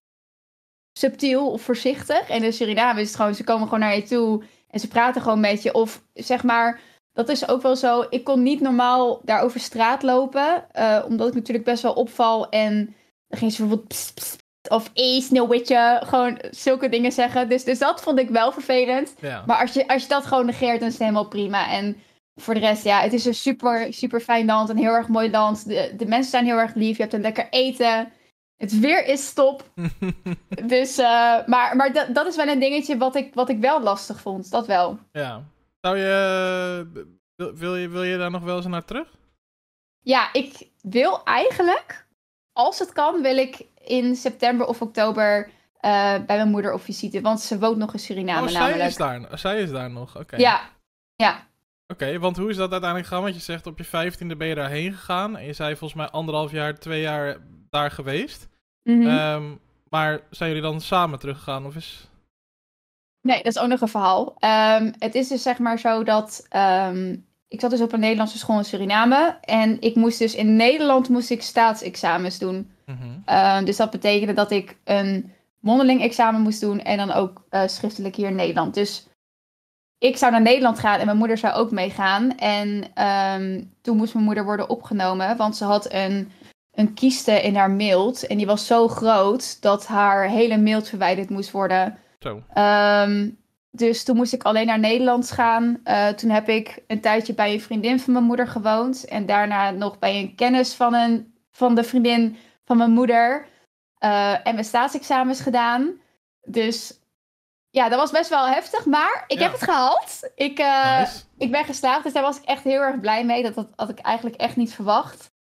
subtiel of voorzichtig. En in Suriname is het gewoon, ze komen gewoon naar je toe en ze praten gewoon met je. Of zeg maar, dat is ook wel zo. Ik kon niet normaal daar over straat lopen, eh, omdat ik natuurlijk best wel opval. En dan ging ze bijvoorbeeld of hé, sneeuwwitje, gewoon zulke dingen zeggen. Dus, dus dat vond ik wel vervelend. Ja, Maar als je, als je dat gewoon negeert, dan is het helemaal prima. En voor de rest, ja, het is een super, super fijn land. Een heel erg mooi land. De, de mensen zijn heel erg lief. Je hebt een lekker eten. Het weer is top. [LAUGHS] dus, uh, maar, maar dat, dat is wel een dingetje wat ik, wat ik wel lastig vond. Dat wel. Ja. Zou je, wil, je, wil je daar nog wel eens naar terug? Ja, ik wil eigenlijk, als het kan, wil ik in september of oktober uh, bij mijn moeder op visite. Want ze woont nog in Suriname oh, zij namelijk. Is daar, zij is daar nog, oké. Ja, ja. Oké, want hoe is dat uiteindelijk gegaan? Want je zegt op je vijftiende ben je daarheen gegaan. En je zei volgens mij anderhalf jaar, twee jaar daar geweest. Mhm. Ehm, maar zijn jullie dan samen teruggegaan? Of is... Nee, dat is ook nog een verhaal. Ehm, het is dus zeg maar zo dat... ehm, ik zat dus op een Nederlandse school in Suriname. En ik moest dus in Nederland moest ik staatsexamens doen. Mhm. Ehm, dus dat betekende dat ik een mondeling examen moest doen. En dan ook eh, schriftelijk hier in Nederland. Dus ik zou naar Nederland gaan en mijn moeder zou ook meegaan. En ehm, toen moest mijn moeder worden opgenomen. Want ze had een, een kieste in haar mild. En die was zo groot dat haar hele mild verwijderd moest worden. Zo. Ehm, dus toen moest ik alleen naar Nederland gaan. Eh, toen heb ik een tijdje bij een vriendin van mijn moeder gewoond. En daarna nog bij een kennis van, een, van de vriendin van mijn moeder. eh, en mijn staatsexamens gedaan. Dus ja, dat was best wel heftig. Maar ik Ja. heb het gehaald. Ik, eh, Nice. ik ben geslaagd. Dus daar was ik echt heel erg blij mee. Dat, dat had ik eigenlijk echt niet verwacht.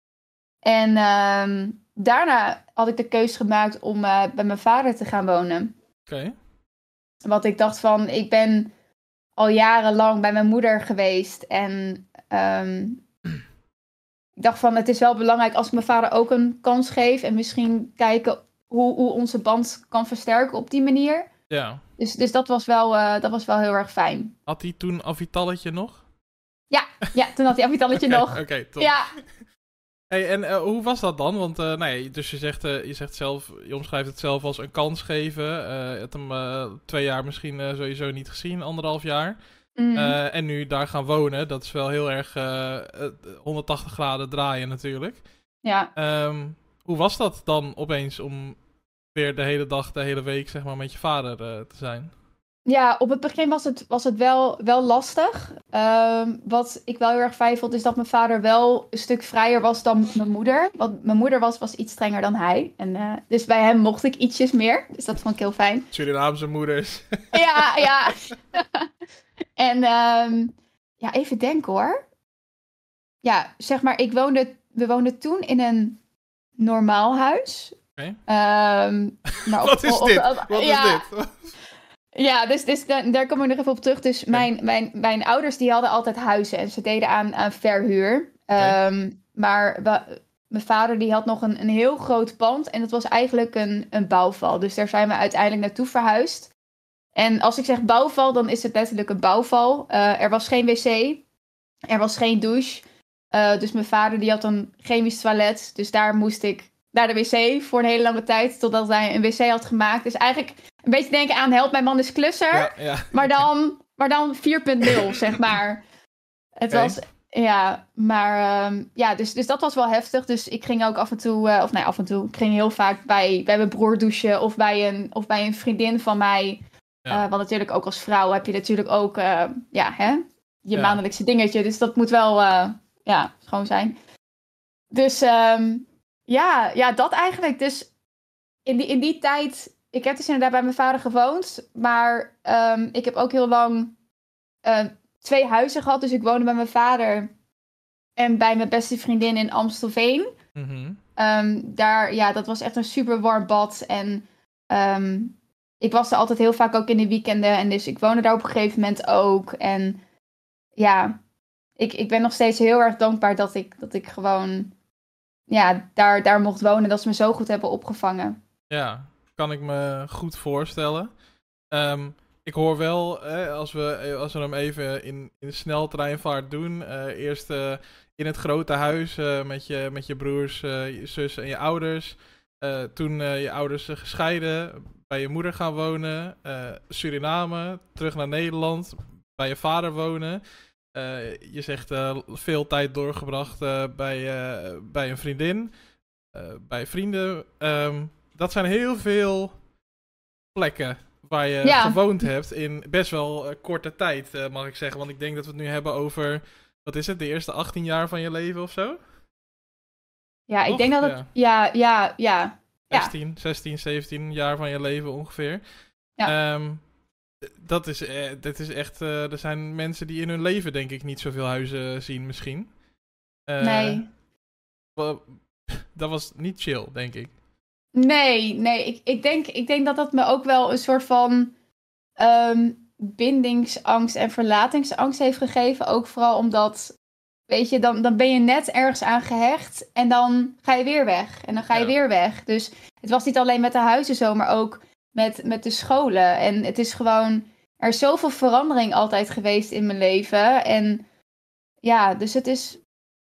En ehm, daarna had ik de keus gemaakt om eh, bij mijn vader te gaan wonen. Oké. Want ik dacht van, ik ben al jarenlang bij mijn moeder geweest. En ehm, ik dacht van, het is wel belangrijk als ik mijn vader ook een kans geef. En misschien kijken hoe, hoe onze band kan versterken op die manier. Ja. Dus, dus dat, was wel, eh, dat was wel heel erg fijn. Had hij toen Avitalletje nog? Ja, toen had hij afvitalletje [LAUGHS] Oké, nog. Oké, top. Ja, [LAUGHS] Hey, en eh, hoe was dat dan? Want uh, nee, dus je zegt, je zegt zelf, je omschrijft het zelf als een kans geven. Je hebt hem twee jaar misschien sowieso niet gezien, anderhalf jaar. Mm. en nu daar gaan wonen, dat is wel heel erg 180 graden draaien natuurlijk. ja. Um, hoe was dat dan opeens om weer de hele dag, de hele week zeg maar met je vader te zijn? Ja, op het begin was het, was het wel, wel lastig. Um, wat ik wel heel erg fijn vond, is dat mijn vader wel een stuk vrijer was dan mijn moeder. Want mijn moeder was, was iets strenger dan hij. En, uh, dus bij hem mocht ik ietsjes meer. Dus dat vond ik heel fijn. Surinaamse moeders. ja, ja. [LAUGHS] en um, ja, even denken hoor. Ja, zeg maar, ik woonde, we woonden toen in een normaal huis. Okay. Um, maar [LAUGHS] Wat is op, dit? op, op, Wat ja, is dit? Ja, dus, dus daar, daar kom ik nog even op terug. Dus mijn, mijn, mijn ouders die hadden altijd huizen en ze deden aan, aan verhuur. Okay. Um, maar we, mijn vader die had nog een, een heel groot pand en dat was eigenlijk een, een bouwval. Dus daar zijn we uiteindelijk naartoe verhuisd. En als ik zeg bouwval, dan is het letterlijk een bouwval. Uh, er was geen wc, er was geen douche. Uh, dus mijn vader die had een chemisch toilet, dus daar moest ik naar de wc voor een hele lange tijd, totdat hij een wc had gemaakt. Dus eigenlijk een beetje denken aan help, mijn man is klusser. Ja, ja. Maar dan, maar dan 4.0, zeg maar. Het was, ja, maar um, ja, dus, dus dat was wel heftig. Dus ik ging ook af en toe, uh, of nee, af en toe, ik ging heel vaak bij, bij mijn broer douchen of bij een, of bij een vriendin van mij. Ja. Uh, want natuurlijk ook als vrouw heb je natuurlijk ook, uh, ja, hè, je Ja. maandelijkse dingetje. Dus dat moet wel, uh, ja, schoon zijn. Dus um, ja, ja, dat eigenlijk. Dus in die, in die tijd ik heb dus inderdaad bij mijn vader gewoond. Maar um, ik heb ook heel lang twee huizen gehad. Dus ik woonde bij mijn vader en bij mijn beste vriendin in Amstelveen. Mm -hmm. um, daar, ja, dat was echt een super warm bad. En ik was er altijd heel vaak ook in de weekenden. En dus ik woonde daar op een gegeven moment ook. En ja, ik, ik ben nog steeds heel erg dankbaar dat ik, dat ik gewoon ja, daar, daar mocht wonen. Dat ze me zo goed hebben opgevangen. Ja, kan ik me goed voorstellen. Um, ik hoor wel, eh, als, we, als we hem even in, in sneltreinvaart doen. Uh, eerst uh, in het grote huis uh, met, je, met je broers, je zus en je ouders. Toen je ouders gescheiden, bij je moeder gaan wonen. Suriname, terug naar Nederland, bij je vader wonen. je zegt veel tijd doorgebracht bij, bij een vriendin, bij vrienden. Um, dat zijn heel veel plekken waar je Ja. gewoond hebt in best wel korte tijd, mag ik zeggen. Want ik denk dat we het nu hebben over wat is het, de eerste 18 jaar van je leven of zo? Ja, ik denk dat het... Ja, ja, ja. Ja. 16, 16, 17 jaar van je leven ongeveer. Ja. Ehm, dat is, eh, dit is echt, eh, er zijn mensen die in hun leven denk ik niet zoveel huizen zien misschien. Eh, Nee. Dat was niet chill, denk ik. Nee, nee. Ik, ik, denk, ik denk dat dat me ook wel een soort van ehm, bindingsangst en verlatingsangst heeft gegeven. Ook vooral omdat, weet je, dan, dan ben je net ergens aan gehecht en dan ga je weer weg. En dan ga je Ja. weer weg. Dus het was niet alleen met de huizen zo, maar ook met, met de scholen. En het is gewoon, er is zoveel verandering altijd geweest in mijn leven. En ja, dus het is,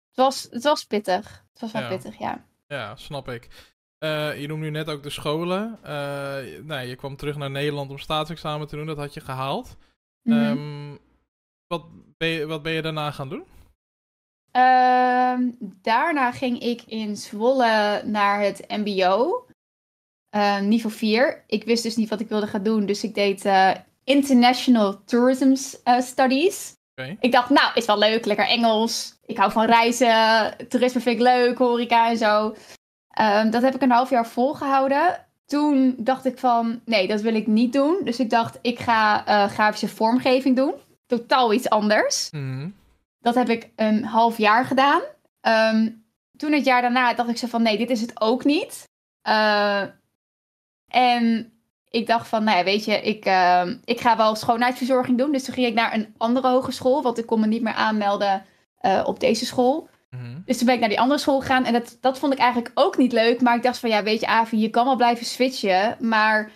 het was, het was pittig. Het was wel Ja. pittig, ja. Ja, snap ik. Eh, je noemt nu net ook de scholen. Nee, je kwam terug naar Nederland om staatsexamen te doen, dat had je gehaald. Mhm. Ehm, wat, ben je, wat ben je daarna gaan doen? Ehm, daarna ging ik in Zwolle naar het MBO, eh, niveau 4. Ik wist dus niet wat ik wilde gaan doen, dus ik deed eh, International Tourism eh, Studies. Ik dacht, nou, is wel leuk, lekker Engels. Ik hou van reizen, toerisme vind ik leuk, horeca en zo. Ehm, dat heb ik een half jaar volgehouden. Toen dacht ik van, nee, dat wil ik niet doen. Dus ik dacht, ik ga eh, grafische vormgeving doen. Totaal iets anders. Mhm. Dat heb ik een half jaar gedaan. Ehm, toen het jaar daarna dacht ik zo van nee, dit is het ook niet. Eh, en ik dacht van, nou ja, weet je, ik, ehm, ik ga wel schoonheidsverzorging doen. Dus toen ging ik naar een andere hogeschool, want ik kon me niet meer aanmelden eh, op deze school. Mhm. Dus toen ben ik naar die andere school gegaan en dat, dat vond ik eigenlijk ook niet leuk. Maar ik dacht van, ja, weet je, Avi, je kan wel blijven switchen. Maar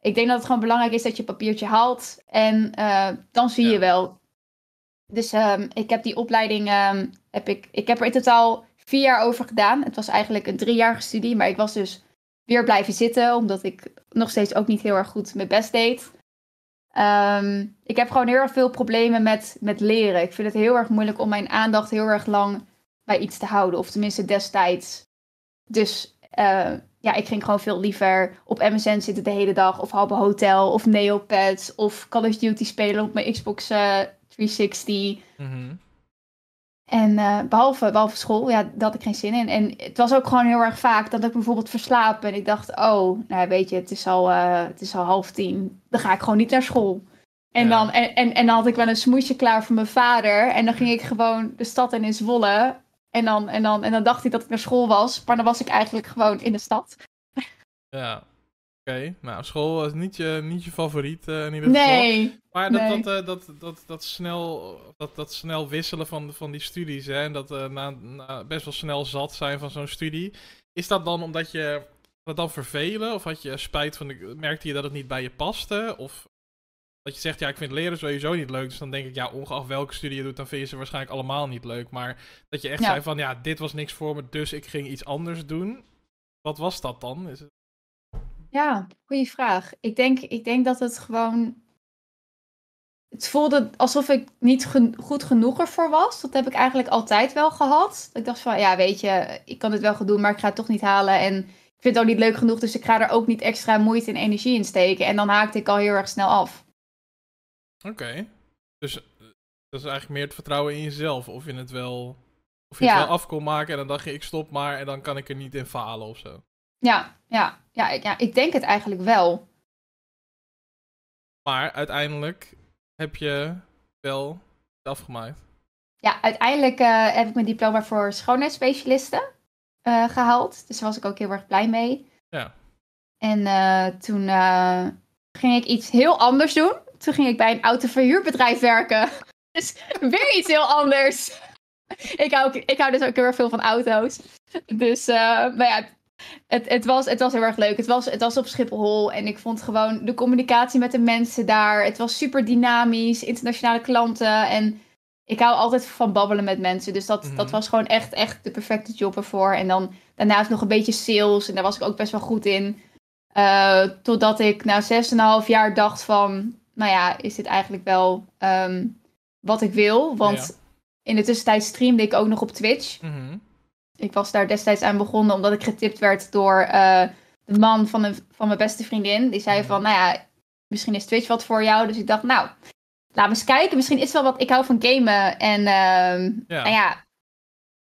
ik denk dat het gewoon belangrijk is dat je papiertje haalt. En eh, dan zie Ja. je wel. Dus ehm, ik heb die opleiding, ehm, heb ik, ik heb er in totaal vier jaar over gedaan. Het was eigenlijk een driejarige studie, maar ik was dus weer blijven zitten, omdat ik nog steeds ook niet heel erg goed mijn best deed. Ehm, ik heb gewoon heel erg veel problemen met, met leren. Ik vind het heel erg moeilijk om mijn aandacht heel erg lang bij iets te houden. Of tenminste destijds. Dus eh, ja, ik ging gewoon veel liever op MSN zitten de hele dag. Of Habbo Hotel. Of Neopets. Of Call of Duty spelen op mijn Xbox eh, 360. Mhm. En eh, behalve, behalve school, ja, daar had ik geen zin in. En het was ook gewoon heel erg vaak dat ik bijvoorbeeld verslapen. En ik dacht, oh, nou weet je, het is al, eh, het is al half tien. Dan ga ik gewoon niet naar school. En, Ja. dan, en, en, en dan had ik wel een smoesje klaar voor mijn vader. En dan ging ik gewoon de stad in in Zwolle. En dan, en, dan, en dan dacht ik dat ik naar school was. Maar dan was ik eigenlijk gewoon in de stad. Ja. Oké, nou, school was niet je, niet je favoriet eh, in ieder geval. Nee. Maar dat, dat, eh, dat, dat, dat, snel, dat, dat snel wisselen van, van die studies, hè, en dat eh, na, na best wel snel zat zijn van zo'n studie, is dat dan omdat je dat dan vervelen? Of had je spijt van, de, merkte je dat het niet bij je paste? Of dat je zegt, ja, ik vind leren sowieso niet leuk, dus dan denk ik, ja, ongeacht welke studie je doet, dan vind je ze waarschijnlijk allemaal niet leuk. Maar dat je echt Ja. zei van, ja, dit was niks voor me, dus ik ging iets anders doen. Wat was dat dan? Is het... Ja, goede vraag. Ik denk, ik denk dat het gewoon. Het voelde alsof ik niet gen- goed genoeg ervoor was. Dat heb ik eigenlijk altijd wel gehad. Ik dacht van, ja, weet je, ik kan dit wel goed doen, maar ik ga het toch niet halen. En ik vind het ook niet leuk genoeg, dus ik ga er ook niet extra moeite en energie in steken. En dan haakte ik al heel erg snel af. Oké. Dus eh, dat is eigenlijk meer het vertrouwen in jezelf. Of je het wel, of je Ja. het wel af kon maken en dan dacht je, ik stop maar en dan kan ik er niet in falen of zo. Ja, ja, ja, ik, ja, ik denk het eigenlijk wel. Maar uiteindelijk heb je wel het afgemaakt. Ja, uiteindelijk eh, heb ik mijn diploma voor schoonheidsspecialisten eh, gehaald. Dus daar was ik ook heel erg blij mee. Ja. En eh, toen ging ik iets heel anders doen. Toen ging ik bij een autoverhuurbedrijf werken. [LAUGHS] Dus weer iets heel anders. [LAUGHS] ik, hou, ik hou dus ook heel erg veel van auto's. Dus, maar ja, het, het, was, het was heel erg leuk. Het was, het was op Schiphol en ik vond gewoon de communicatie met de mensen daar. Het was super dynamisch, internationale klanten. En ik hou altijd van babbelen met mensen. Dus dat, Mhm. dat was gewoon echt, echt de perfecte job ervoor. En dan daarnaast nog een beetje sales. En daar was ik ook best wel goed in. Eh, totdat ik na 6,5 jaar dacht van... Nou ja, is dit eigenlijk wel ehm, wat ik wil? Want Ja. in de tussentijd streamde ik ook nog op Twitch. Mhm. Ik was daar destijds aan begonnen omdat ik getipt werd door eh, de man van, een, van mijn beste vriendin. Die zei Mhm. van, nou ja, misschien is Twitch wat voor jou. Dus ik dacht, nou, laten we eens kijken. Misschien is het wel wat. Ik hou van gamen. En ehm, Ja. nou ja,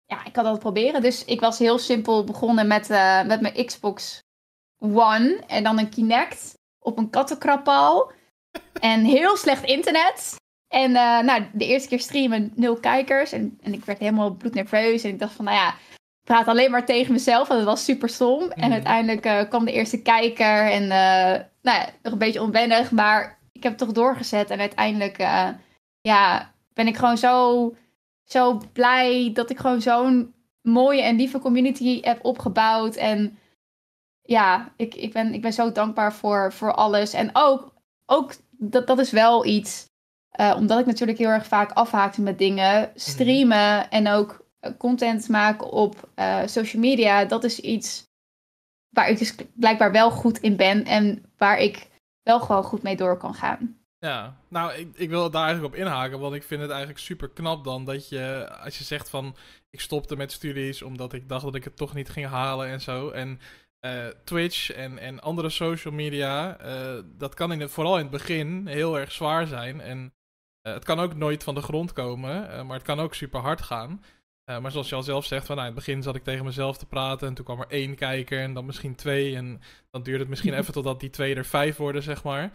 ja, ik kan dat proberen. Dus ik was heel simpel begonnen met, eh, met mijn Xbox One. En dan een Kinect op een kattenkrabpaal. [LAUGHS] en heel slecht internet. En eh, nou, de eerste keer streamen, nul kijkers. En, en ik werd helemaal bloednerveus. En ik dacht van, nou ja, praat alleen maar tegen mezelf. Want het was super stom. En Mhm. uiteindelijk eh, kwam de eerste kijker. En eh, nou ja, nog een beetje onwennig. Maar ik heb het toch doorgezet. En uiteindelijk eh, ja, ben ik gewoon zo, zo blij dat ik gewoon zo'n mooie en lieve community heb opgebouwd. En ja, ik, ik, ben, ik ben zo dankbaar voor, voor alles. En ook, ook dat, dat is wel iets, omdat ik natuurlijk heel erg vaak afhaakte met dingen, streamen en ook content maken op eh, social media. Dat is iets waar ik dus blijkbaar wel goed in ben en waar ik wel gewoon goed mee door kan gaan. Ja, nou, ik, ik wil daar eigenlijk op inhaken, want ik vind het eigenlijk super knap dan dat je, als je zegt van, ik stopte met studies omdat ik dacht dat ik het toch niet ging halen en zo. En eh, Twitch en, en andere social media, eh, dat kan in het, vooral in het begin heel erg zwaar zijn. En het kan ook nooit van de grond komen, maar het kan ook super hard gaan. Eh, maar zoals je al zelf zegt, van, nou, in het begin zat ik tegen mezelf te praten en toen kwam er één kijker en dan misschien twee. En dan duurde het misschien [LAUGHS] even totdat die twee er vijf worden, zeg maar.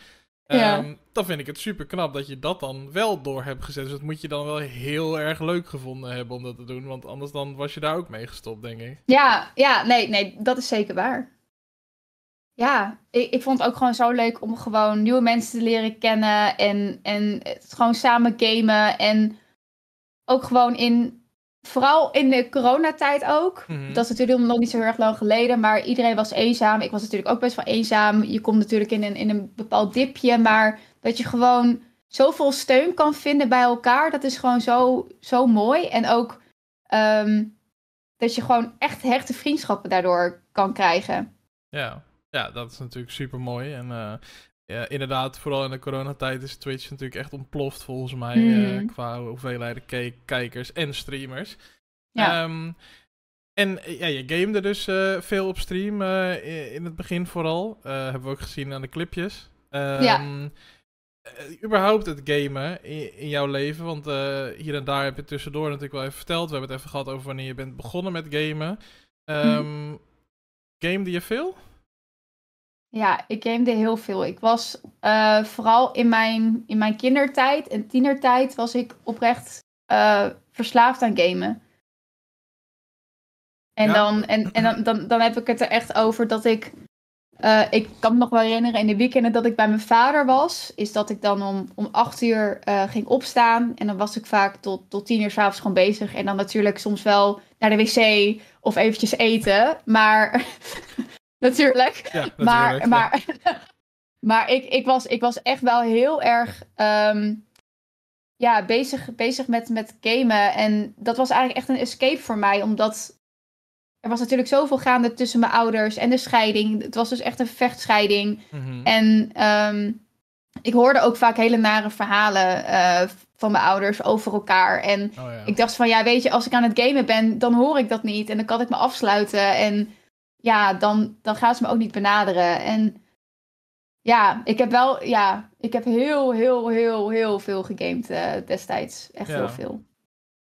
Ja. Ehm, dan vind ik het super knap dat je dat dan wel door hebt gezet. Dus dat moet je dan wel heel erg leuk gevonden hebben om dat te doen. Want anders dan was je daar ook mee gestopt, denk ik. Ja, ja, nee, nee, dat is zeker waar. Ja, ik, ik vond het ook gewoon zo leuk om gewoon nieuwe mensen te leren kennen en, en het gewoon samen gamen. En ook gewoon in, vooral in de coronatijd ook. Mhm. Dat is natuurlijk nog niet zo heel erg lang geleden, maar iedereen was eenzaam. Ik was natuurlijk ook best wel eenzaam. Je komt natuurlijk in een, in een bepaald dipje, maar dat je gewoon zoveel steun kan vinden bij elkaar, dat is gewoon zo, zo mooi. En ook ehm, dat je gewoon echt hechte vriendschappen daardoor kan krijgen. Ja. ja, dat is natuurlijk super mooi. En eh, ja, inderdaad, vooral in de coronatijd is Twitch natuurlijk echt ontploft volgens mij. Eh, qua hoeveelheid ke- kijkers en streamers. Ja. Ehm, en eh, ja, je gamede dus eh, veel op stream in het begin vooral. Hebben we ook gezien aan de clipjes. Ehm, Ja. überhaupt het gamen in, in jouw leven. Want hier en daar heb je tussendoor natuurlijk wel even verteld. We hebben het even gehad over wanneer je bent begonnen met gamen. Ehm Gamede je veel? Ja, ik gamede heel veel. Ik was eh, vooral in mijn, in mijn kindertijd en tienertijd was ik oprecht eh, verslaafd aan gamen. En, Ja. dan, en, en dan, dan, dan heb ik het er echt over dat ik. eh, ik kan me nog wel herinneren in de weekenden dat ik bij mijn vader was. Is dat ik dan om, om acht uur ging opstaan. En dan was ik vaak tot, tot tien uur s'avonds gewoon bezig. En dan natuurlijk soms wel naar de wc of eventjes eten. Maar [LAUGHS] natuurlijk. Ja, natuurlijk. [LAUGHS] Maar, maar, [LAUGHS] maar ik, ik, was, ik was echt wel heel erg ehm, ja, bezig, bezig met, met gamen. En dat was eigenlijk echt een escape voor mij. Omdat er was natuurlijk zoveel gaande tussen mijn ouders en de scheiding. Het was dus echt een vechtscheiding. Mhm. En ehm, ik hoorde ook vaak hele nare verhalen eh, van mijn ouders over elkaar. En Oh, ja. ik dacht van ja, weet je, als ik aan het gamen ben, dan hoor ik dat niet. En dan kan ik me afsluiten. En ja, dan, dan gaan ze me ook niet benaderen. En ja, ik heb wel, ja, ik heb heel, heel, heel, heel veel gegamed eh, destijds. Echt Ja. heel veel.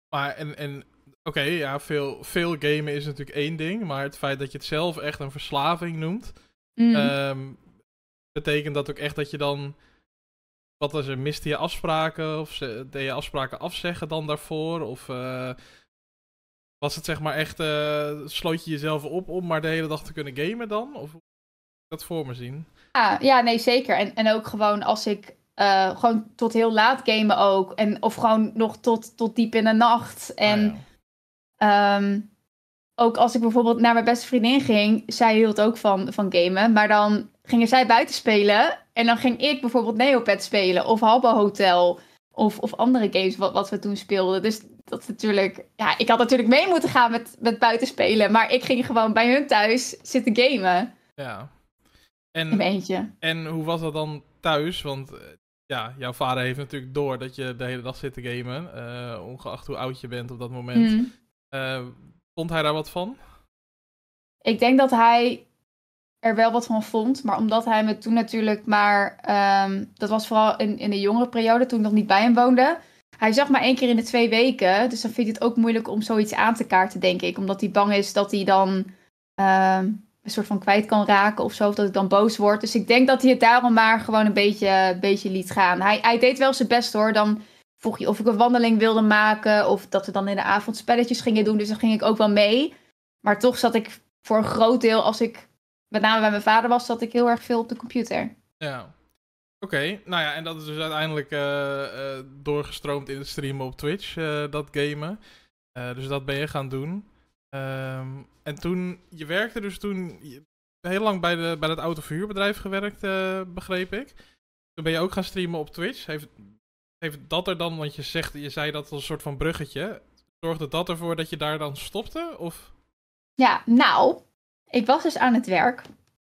Maar en, en oké, ja, veel, veel gamen is natuurlijk één ding. Maar het feit dat je het zelf echt een verslaving noemt. Mm. ehm, betekent dat ook echt dat je dan. Wat was er? Miste je afspraken? Of ze, deed je afspraken afzeggen dan daarvoor? Of eh, was het zeg maar echt. eh, sloot je jezelf op om maar de hele dag te kunnen gamen dan? Of hoe dat voor me zien? Ja, ja, nee, zeker. En, en ook gewoon als ik eh, gewoon tot heel laat gamen ook. En, of gewoon nog tot, tot diep in de nacht. En Ah, ja. Ehm, ook als ik bijvoorbeeld naar mijn beste vriendin ging, zij hield ook van, van gamen. Maar dan gingen zij buiten spelen. En dan ging ik bijvoorbeeld Neopet spelen. Of Habbo Hotel. Of, of andere games wat, wat we toen speelden. Dus dat is natuurlijk... Ja, ik had natuurlijk mee moeten gaan met, met buiten spelen. Maar ik ging gewoon bij hun thuis zitten gamen. ja. In En, mijn eentje. en hoe was dat dan thuis? Want eh, ja, jouw vader heeft natuurlijk door dat je de hele dag zit te gamen. eh, ongeacht hoe oud je bent op dat moment. Hmm. Eh, vond hij daar wat van? Ik denk dat hij er wel wat van vond. Maar omdat hij me toen natuurlijk maar... ehm, dat was vooral in, in de jongere periode, toen ik nog niet bij hem woonde. Hij zag maar één keer in de twee weken. Dus dan vindt hij het ook moeilijk om zoiets aan te kaarten, denk ik. Omdat hij bang is dat hij dan ehm, een soort van kwijt kan raken of zo. Of dat ik dan boos word. Dus ik denk dat hij het daarom maar gewoon een beetje, beetje liet gaan. Hij, hij deed wel zijn best hoor. Dan vroeg je of ik een wandeling wilde maken. Of dat we dan in de avond spelletjes gingen doen. Dus dan ging ik ook wel mee. Maar toch zat ik voor een groot deel, als ik met name bij mijn vader was, zat ik heel erg veel op de computer. Ja. Oké, nou ja, en dat is dus uiteindelijk eh, eh, doorgestroomd in het streamen op Twitch, eh, dat gamen. Dus dat ben je gaan doen. Ehm, en toen, je werkte dus toen heel lang bij, de, bij dat autoverhuurbedrijf gewerkt, begreep ik. Toen ben je ook gaan streamen op Twitch. Heeft, heeft dat er dan, want je zegt, je zei dat als een soort van bruggetje. Zorgde dat ervoor dat je daar dan stopte? Of? Ja, nou, ik was dus aan het werk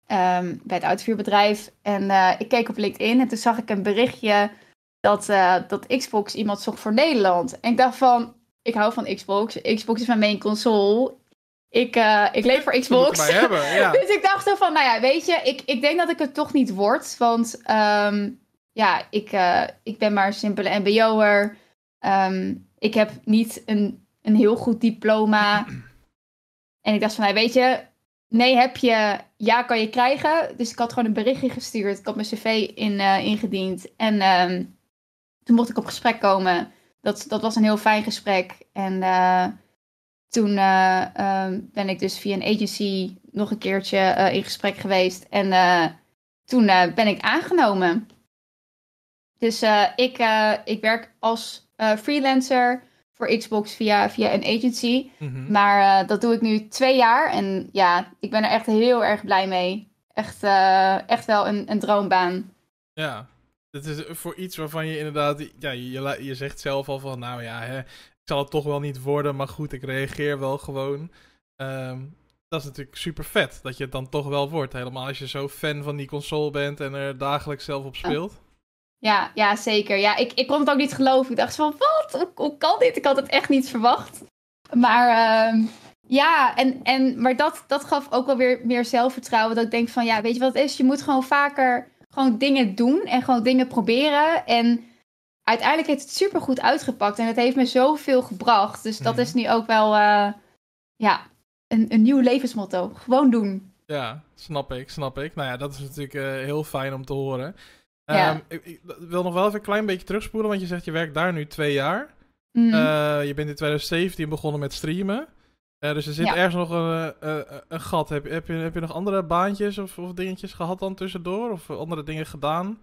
ehm, bij het uitvuurbedrijf. En eh, ik keek op LinkedIn en toen zag ik een berichtje dat, eh, dat Xbox iemand zocht voor Nederland. En ik dacht van, ik hou van Xbox. Xbox is mijn main console. Ik, eh, ik leef voor [LAUGHS] Xbox. hebben, ja. [LAUGHS] Dus ik dacht zo van, nou ja, weet je, ik, ik denk dat ik het toch niet word. Want ehm, ja, ik, ik ben maar een simpele mbo'er. Ehm ik heb niet een, een heel goed diploma. [CLEARS THROAT] En ik dacht van, nou, weet je, nee heb je, ja kan je krijgen. Dus ik had gewoon een berichtje gestuurd. Ik had mijn cv in, eh, ingediend. En ehm, toen mocht ik op gesprek komen. Dat, dat was een heel fijn gesprek. En eh, toen eh, ehm, ben ik dus via een agency nog een keertje in gesprek geweest. En toen ben ik aangenomen. Dus ik, ik werk als freelancer voor Xbox via, via een agency. Mhm. Maar eh, dat doe ik nu twee jaar. En ja, ik ben er echt heel erg blij mee. Echt, eh, echt wel een, een droombaan. Ja, het is voor iets waarvan je inderdaad, ja, je, je zegt zelf al van, nou ja, hè, ik zal het toch wel niet worden, maar goed, ik reageer wel gewoon. Ehm, dat is natuurlijk super vet dat je het dan toch wel wordt, helemaal als je zo fan van die console bent en er dagelijks zelf op speelt. Ja, ja zeker. Ja, ik, ik kon het ook niet geloven. Ik dacht van, wat? Hoe, hoe kan dit? Ik had het echt niet verwacht. Maar ehm, ja, en, en, maar dat, dat gaf ook wel weer meer zelfvertrouwen. Dat ik denk van, ja, weet je wat het is? Je moet gewoon vaker gewoon dingen doen en gewoon dingen proberen. En uiteindelijk heeft het super goed uitgepakt. En het heeft me zoveel gebracht. Dus dat Mhm. is nu ook wel, eh, ja, een, een nieuw levensmotto. Gewoon doen. Ja, snap ik, snap ik. Nou ja, dat is natuurlijk eh, heel fijn om te horen. Ja. Ehm, ik, ik wil nog wel even een klein beetje terugspoelen, want je zegt je werkt daar nu twee jaar. Mm. Eh, je bent in 2017 begonnen met streamen. Eh, dus er zit Ja. ergens nog een, eh, een gat. Heb, heb, je, heb je nog andere baantjes of, of dingetjes gehad dan tussendoor? Of andere dingen gedaan?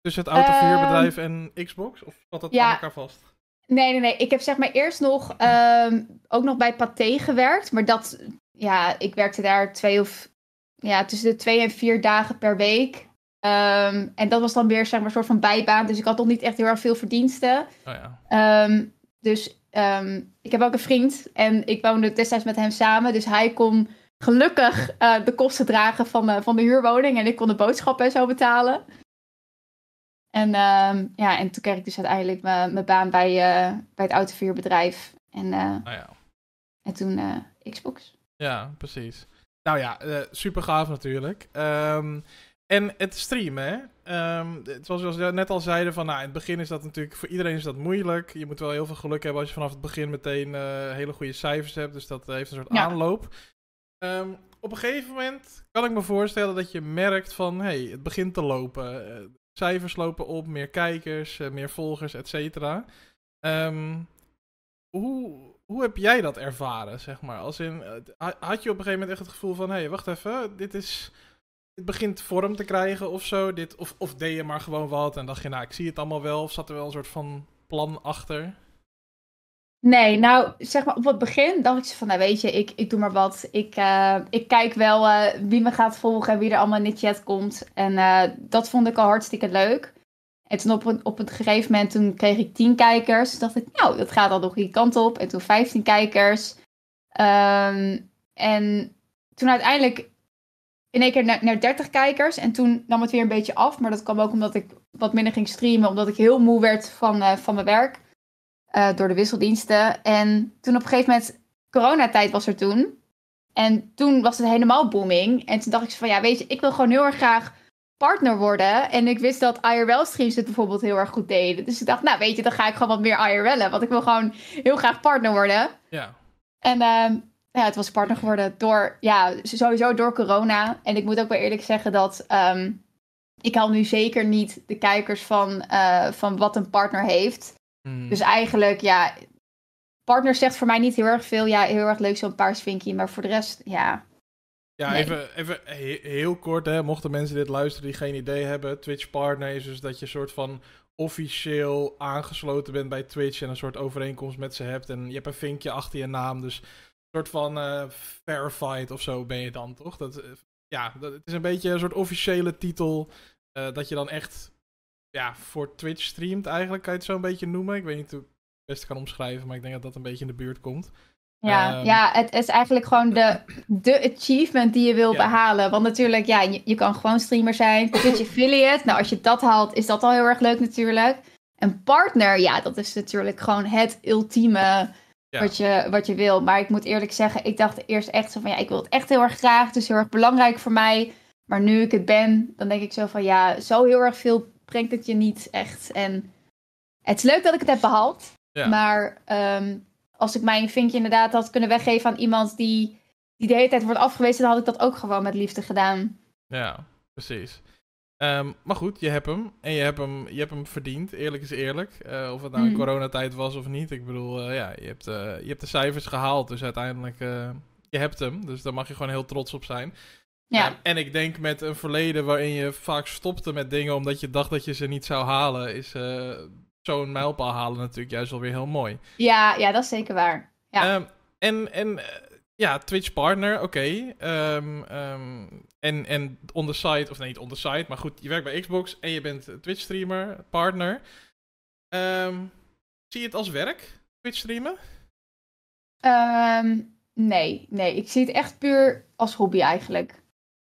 Tussen het autoverhuurbedrijf en Xbox? Of zat dat Ehm, ja. aan elkaar vast? Nee, nee, nee. Ik heb zeg maar eerst nog ehm, ook nog bij Pathé gewerkt. Maar dat, ja, ik werkte daar twee of, ja, tussen de twee en vier dagen per week. Ehm, en dat was dan weer zeg maar een soort van bijbaan. Dus ik had nog niet echt heel erg veel verdiensten. Oh ja. Ehm, dus ehm, ik heb ook een vriend en ik woonde destijds met hem samen. Dus hij kon gelukkig eh, de kosten dragen van de, van de huurwoning en ik kon de boodschappen en zo betalen. En, ja, en toen kreeg ik dus uiteindelijk mijn baan bij, eh, bij het autoverhuurbedrijf. En, eh, Nou ja. en toen eh, Xbox. Ja, precies. Nou ja, eh, super gaaf natuurlijk. Ehm, en het streamen, hè? Het- zoals we net al zeiden, van, nou, in het begin is dat natuurlijk voor iedereen is dat moeilijk. Je moet wel heel veel geluk hebben als je vanaf het begin meteen eh, hele goede cijfers hebt. Dus dat eh, heeft een soort Ja. aanloop. Ehm, op een gegeven moment kan ik me voorstellen dat je merkt van, hé, hey, het begint te lopen. Eh, cijfers lopen op, meer kijkers, meer volgers, et cetera. Ehm, hoe, hoe heb jij dat ervaren, zeg maar? Als in, ha- had je op een gegeven moment echt het gevoel van... hé, hey, wacht even, dit is... Dit begint vorm te krijgen of zo. Dit, of, of deed je maar gewoon wat en dacht je, nou, ik zie het allemaal wel. Of zat er wel een soort van plan achter? Nee, nou, zeg maar op het begin dacht ik van, nou weet je, ik, ik doe maar wat. Ik, eh, ik kijk wel eh, wie me gaat volgen en wie er allemaal in de chat komt. En eh, dat vond ik al hartstikke leuk. En toen op een, op een gegeven moment, toen kreeg ik 10 kijkers. Toen dacht ik, nou, dat gaat al nog die kant op. En toen 15 kijkers. Ehm, en toen uiteindelijk in één keer naar, naar 30 kijkers. En toen nam het weer een beetje af. Maar dat kwam ook omdat ik wat minder ging streamen. Omdat ik heel moe werd van, eh, van mijn werk. eh, door de wisseldiensten. En toen op een gegeven moment, coronatijd was er toen. En toen was het helemaal booming. En toen dacht ik van ja, weet je, ik wil gewoon heel erg graag partner worden. En ik wist dat IRL-streams het bijvoorbeeld heel erg goed deden. Dus ik dacht, nou weet je, dan ga ik gewoon wat meer IRL'en. Want ik wil gewoon heel graag partner worden. Ja. En uh, ja, het was partner geworden door, ja, sowieso door corona. En ik moet ook wel eerlijk zeggen dat um, ik haal nu zeker niet de kijkers van, uh, van wat een partner heeft. Hmm. Dus eigenlijk, ja, partner zegt voor mij niet heel erg veel. Ja, heel erg leuk zo'n paarsvinkje. Maar voor de rest, ja, Ja, Nee. even, even he- heel kort, hè, mochten mensen dit luisteren die geen idee hebben. Twitch Partner is dus dat je een soort van officieel aangesloten bent bij Twitch en een soort overeenkomst met ze hebt. En je hebt een vinkje achter je naam, dus soort van eh, verified of zo ben je dan, toch? Dat, eh, ja, dat, het is een beetje een soort officiële titel eh, dat je dan echt ja, voor Twitch streamt eigenlijk, kan je het zo een beetje noemen. Ik weet niet hoe ik het beste kan omschrijven, maar ik denk dat dat een beetje in de buurt komt. Ja, Ehm. ja het is eigenlijk gewoon de, de achievement die je wil Ja. behalen. Want natuurlijk, ja, je, je kan gewoon streamer zijn. Twitch [LAUGHS] affiliate. Nou, als je dat haalt, is dat al heel erg leuk natuurlijk. En partner, ja, dat is natuurlijk gewoon het ultieme Ja. wat, je, wat je wil. Maar ik moet eerlijk zeggen, ik dacht eerst echt zo van, ja, ik wil het echt heel erg graag. Het is heel erg belangrijk voor mij. Maar nu ik het ben, dan denk ik zo van, ja, zo heel erg veel brengt het je niet echt. En het is leuk dat ik het heb behaald. Ja. Maar ehm, als ik mijn vinkje inderdaad had kunnen weggeven aan iemand die, die de hele tijd wordt afgewezen, dan had ik dat ook gewoon met liefde gedaan. Ja, precies. Ehm, maar goed, je hebt hem. En je hebt hem, je hebt hem verdiend. Eerlijk is eerlijk. Eh, of het nou in Mm. coronatijd was of niet. Ik bedoel, eh, ja, je hebt, eh, je hebt de cijfers gehaald. Dus uiteindelijk, je hebt hem. Dus daar mag je gewoon heel trots op zijn. Ja, en ik denk met een verleden waarin je vaak stopte met dingen omdat je dacht dat je ze niet zou halen, is zo'n mijlpaal halen natuurlijk juist wel weer heel mooi. ja, ja, dat is zeker waar. Ja. Ehm, en en ja, Twitch partner, oké. Ehm, ehm, en, en on the side, of nee, niet on the side, maar goed, je werkt bij Xbox en je bent Twitch streamer, partner. Ehm, zie je het als werk, Twitch streamen? Ehm, nee, nee, ik zie het echt puur als hobby eigenlijk.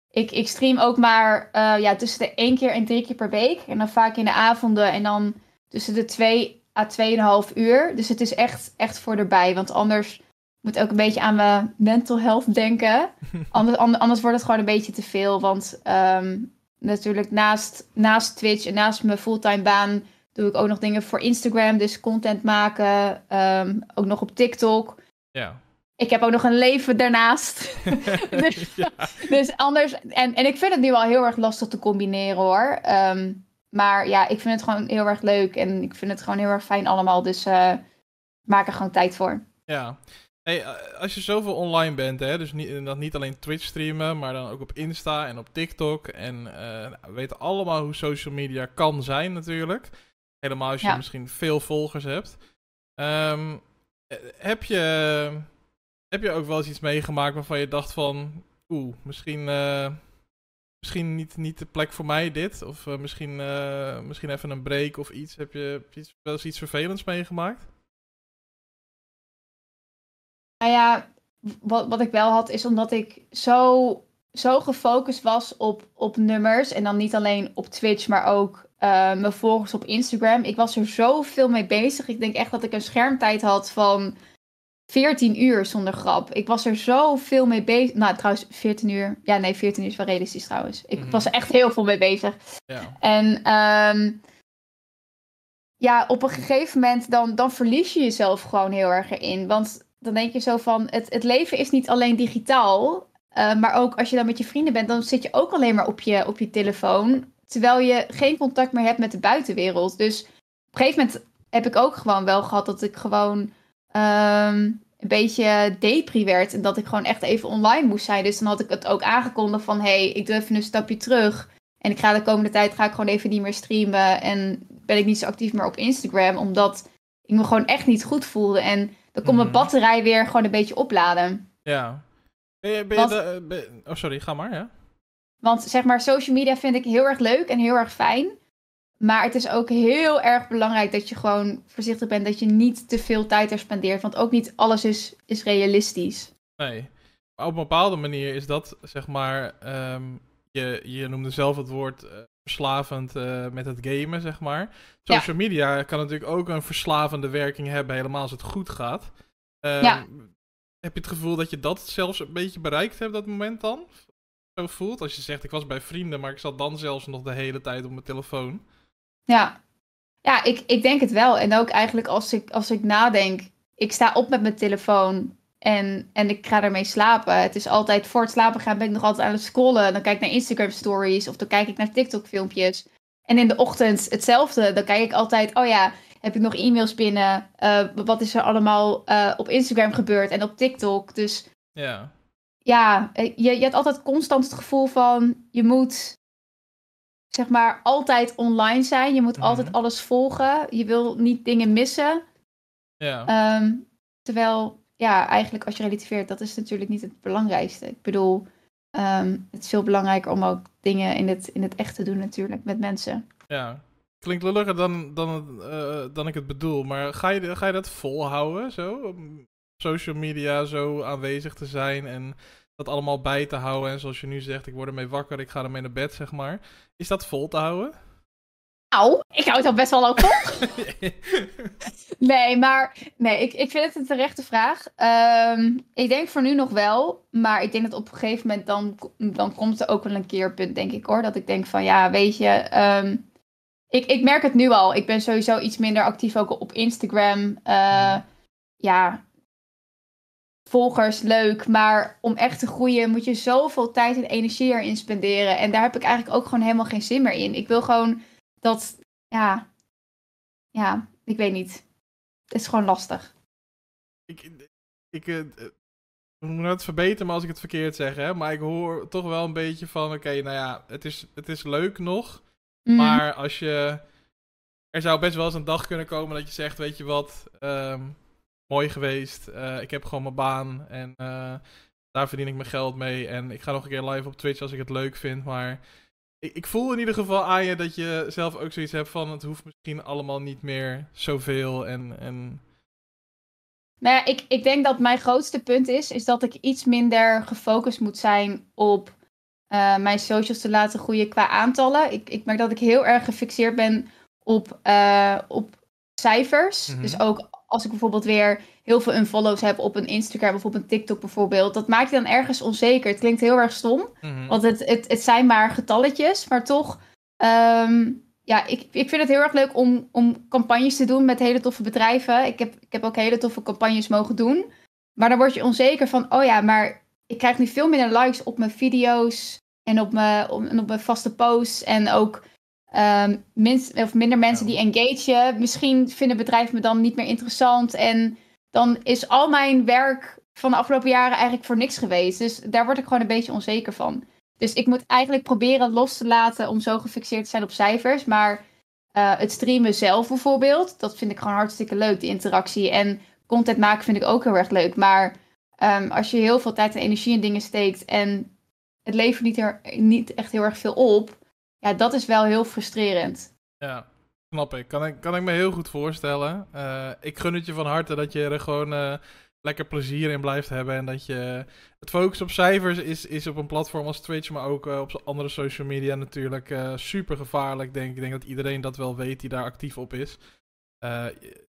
Ik, ik stream ook maar eh, ja, tussen de één keer en drie keer per week. En dan vaak in de avonden en dan tussen de twee à tweeënhalf uur. Dus het is echt, echt voor erbij. Want anders moet ook een beetje aan mijn mental health denken. [LAUGHS] Anders, ander- anders wordt het gewoon een beetje te veel. Want ehm, natuurlijk naast, naast Twitch en naast mijn fulltime baan doe ik ook nog dingen voor Instagram. Dus content maken. ehm, ook nog op TikTok. Ja. Ik heb ook nog een leven daarnaast. [LAUGHS] [LAUGHS] Dus- ja. Dus anders. En, en ik vind het nu wel heel erg lastig te combineren hoor. Ehm, maar ja, ik vind het gewoon heel erg leuk. En ik vind het gewoon heel erg fijn allemaal. Dus eh, maak er gewoon tijd voor. Ja. Hey, eh, als je zoveel online bent, hè, dus niet, dat niet alleen Twitch streamen, maar dan ook op Insta en op TikTok. En nou, we weten allemaal hoe social media kan zijn natuurlijk. Helemaal als je Ja. misschien veel volgers hebt. Ehm, eh, heb, je, heb je ook wel eens iets meegemaakt waarvan je dacht van... Oeh, misschien, misschien niet, niet de plek voor mij dit. Of misschien, misschien even een break of iets. Heb je, heb je wel eens iets vervelends meegemaakt? Nou ja, wat, wat ik wel had is omdat ik zo, zo gefocust was op, op nummers. En dan niet alleen op Twitch, maar ook eh, mijn volgers op Instagram. Ik was er zoveel mee bezig. Ik denk echt dat ik een schermtijd had van 14 uur zonder grap. Ik was er zoveel mee bezig. Nou, trouwens, 14 uur. Ja, nee, 14 uur is wel realistisch trouwens. Ik Mhm. was er echt heel veel mee bezig. Ja. En ehm, ja, op een gegeven moment dan, dan verlies je jezelf gewoon heel erg erin. Want dan denk je zo van, het, het leven is niet alleen digitaal. eh, maar ook als je dan met je vrienden bent, dan zit je ook alleen maar op je, op je telefoon. Terwijl je geen contact meer hebt met de buitenwereld. Dus op een gegeven moment heb ik ook gewoon wel gehad dat ik gewoon ehm, een beetje depri werd. En dat ik gewoon echt even online moest zijn. Dus dan had ik het ook aangekondigd van, hey, ik doe even een stapje terug. En ik ga de komende tijd ga ik gewoon even niet meer streamen. En ben ik niet zo actief meer op Instagram. Omdat ik me gewoon echt niet goed voelde. En dan kon mijn Mhm. batterij weer gewoon een beetje opladen. Ja. Ben je, ben je da- ben- oh, sorry, ga maar, ja. Want zeg maar, social media vind ik heel erg leuk en heel erg fijn. Maar het is ook heel erg belangrijk dat je gewoon voorzichtig bent. Dat je niet te veel tijd er spendeert. Want ook niet alles is, is realistisch. Nee. Maar op een bepaalde manier is dat, zeg maar, ehm, je, je noemde zelf het woord eh, verslavend eh, met het gamen, zeg maar. Ja. Social media kan natuurlijk ook een verslavende werking hebben, helemaal als het goed gaat. Ehm, Ja. heb je het gevoel dat je dat zelfs een beetje bereikt hebt, dat moment dan? Zo voelt? Als je zegt, ik was bij vrienden, maar ik zat dan zelfs nog de hele tijd op mijn telefoon. Ja, ja ik, ik denk het wel. En ook eigenlijk als ik, als ik nadenk, ik sta op met mijn telefoon en, en ik ga ermee slapen. Het is altijd voor het slapen gaan ben ik nog altijd aan het scrollen. Dan kijk ik naar Instagram stories of dan kijk ik naar TikTok filmpjes. En in de ochtend hetzelfde. Dan kijk ik altijd, oh ja, heb ik nog e-mails binnen? Uh, wat is er allemaal uh, op Instagram gebeurd en op TikTok? Dus ja, ja je, je hebt altijd constant het gevoel van je moet zeg maar altijd online zijn. Je moet Mhm. altijd alles volgen. Je wil niet dingen missen. ja. Ehm, terwijl, ja, eigenlijk als je relativeert, dat is natuurlijk niet het belangrijkste. Ik bedoel, ehm, het is veel belangrijker om ook dingen in het, in het echt te doen natuurlijk met mensen. Ja. Klinkt lulliger dan, dan, eh, dan ik het bedoel, maar ga je, ga je dat volhouden zo? Om social media zo aanwezig te zijn en dat allemaal bij te houden. En zoals je nu zegt, ik word ermee wakker, ik ga ermee naar bed, zeg maar. Is dat vol te houden? Nou, ik hou het al best wel ook vol. [LAUGHS] Nee, maar nee, ik, ik vind het een terechte vraag. Ehm, ik denk voor nu nog wel, maar ik denk dat op een gegeven moment dan, dan komt er ook wel een keerpunt, denk ik hoor. Dat ik denk van ja, weet je, ehm, ik, ik merk het nu al. Ik ben sowieso iets minder actief ook op Instagram. Eh, ja, volgers leuk, maar om echt te groeien moet je zoveel tijd en energie erin spenderen. En daar heb ik eigenlijk ook gewoon helemaal geen zin meer in. Ik wil gewoon dat, ja, ja, ik weet niet. Het is gewoon lastig. ik, ik, eh, het verbeteren, maar als ik het verkeerd zeg, hè. Maar ik hoor toch wel een beetje van, oké, nou ja, het is, het is leuk nog. Mm, Maar als je. Er zou best wel eens een dag kunnen komen dat je zegt: Weet je wat, ehm, mooi geweest. eh, ik heb gewoon mijn baan en eh, daar verdien ik mijn geld mee. En ik ga nog een keer live op Twitch als ik het leuk vind. Maar ik, ik voel in ieder geval aan je dat je zelf ook zoiets hebt van: Het hoeft misschien allemaal niet meer zoveel. En, en Nou ja, ik, ik denk dat mijn grootste punt is, is dat ik iets minder gefocust moet zijn op eh, mijn socials te laten groeien qua aantallen. Ik, ik merk dat ik heel erg gefixeerd ben op, eh, op cijfers. Mhm. Dus ook als ik bijvoorbeeld weer heel veel unfollows heb op een Instagram of op een TikTok bijvoorbeeld, dat maakt je dan ergens onzeker. Het klinkt heel erg stom, mhm. want het, het, het zijn maar getalletjes, maar toch. ehm, ja, ik, ik vind het heel erg leuk om, om campagnes te doen met hele toffe bedrijven. Ik heb, ik heb ook hele toffe campagnes mogen doen. Maar dan word je onzeker van, oh ja, maar ik krijg nu veel minder likes op mijn video's en op mijn, op, en op mijn vaste posts. En ook ehm, minst, of minder mensen die engagen. Misschien vinden bedrijven me dan niet meer interessant. En dan is al mijn werk van de afgelopen jaren eigenlijk voor niks geweest. Dus daar word ik gewoon een beetje onzeker van. Dus ik moet eigenlijk proberen los te laten om zo gefixeerd te zijn op cijfers. Maar eh, het streamen zelf bijvoorbeeld, dat vind ik gewoon hartstikke leuk, die interactie. En content maken vind ik ook heel erg leuk. Maar ehm, als je heel veel tijd en energie in dingen steekt en het levert niet, niet echt heel erg veel op, ja, dat is wel heel frustrerend. Ja, snap ik. Kan ik, kan ik me heel goed voorstellen. Eh, ik gun het je van harte dat je er gewoon eh, lekker plezier in blijft hebben. En dat je. Het focus op cijfers is, is op een platform als Twitch, maar ook eh, op andere social media natuurlijk super gevaarlijk. Denk. Ik denk dat iedereen dat wel weet die daar actief op is.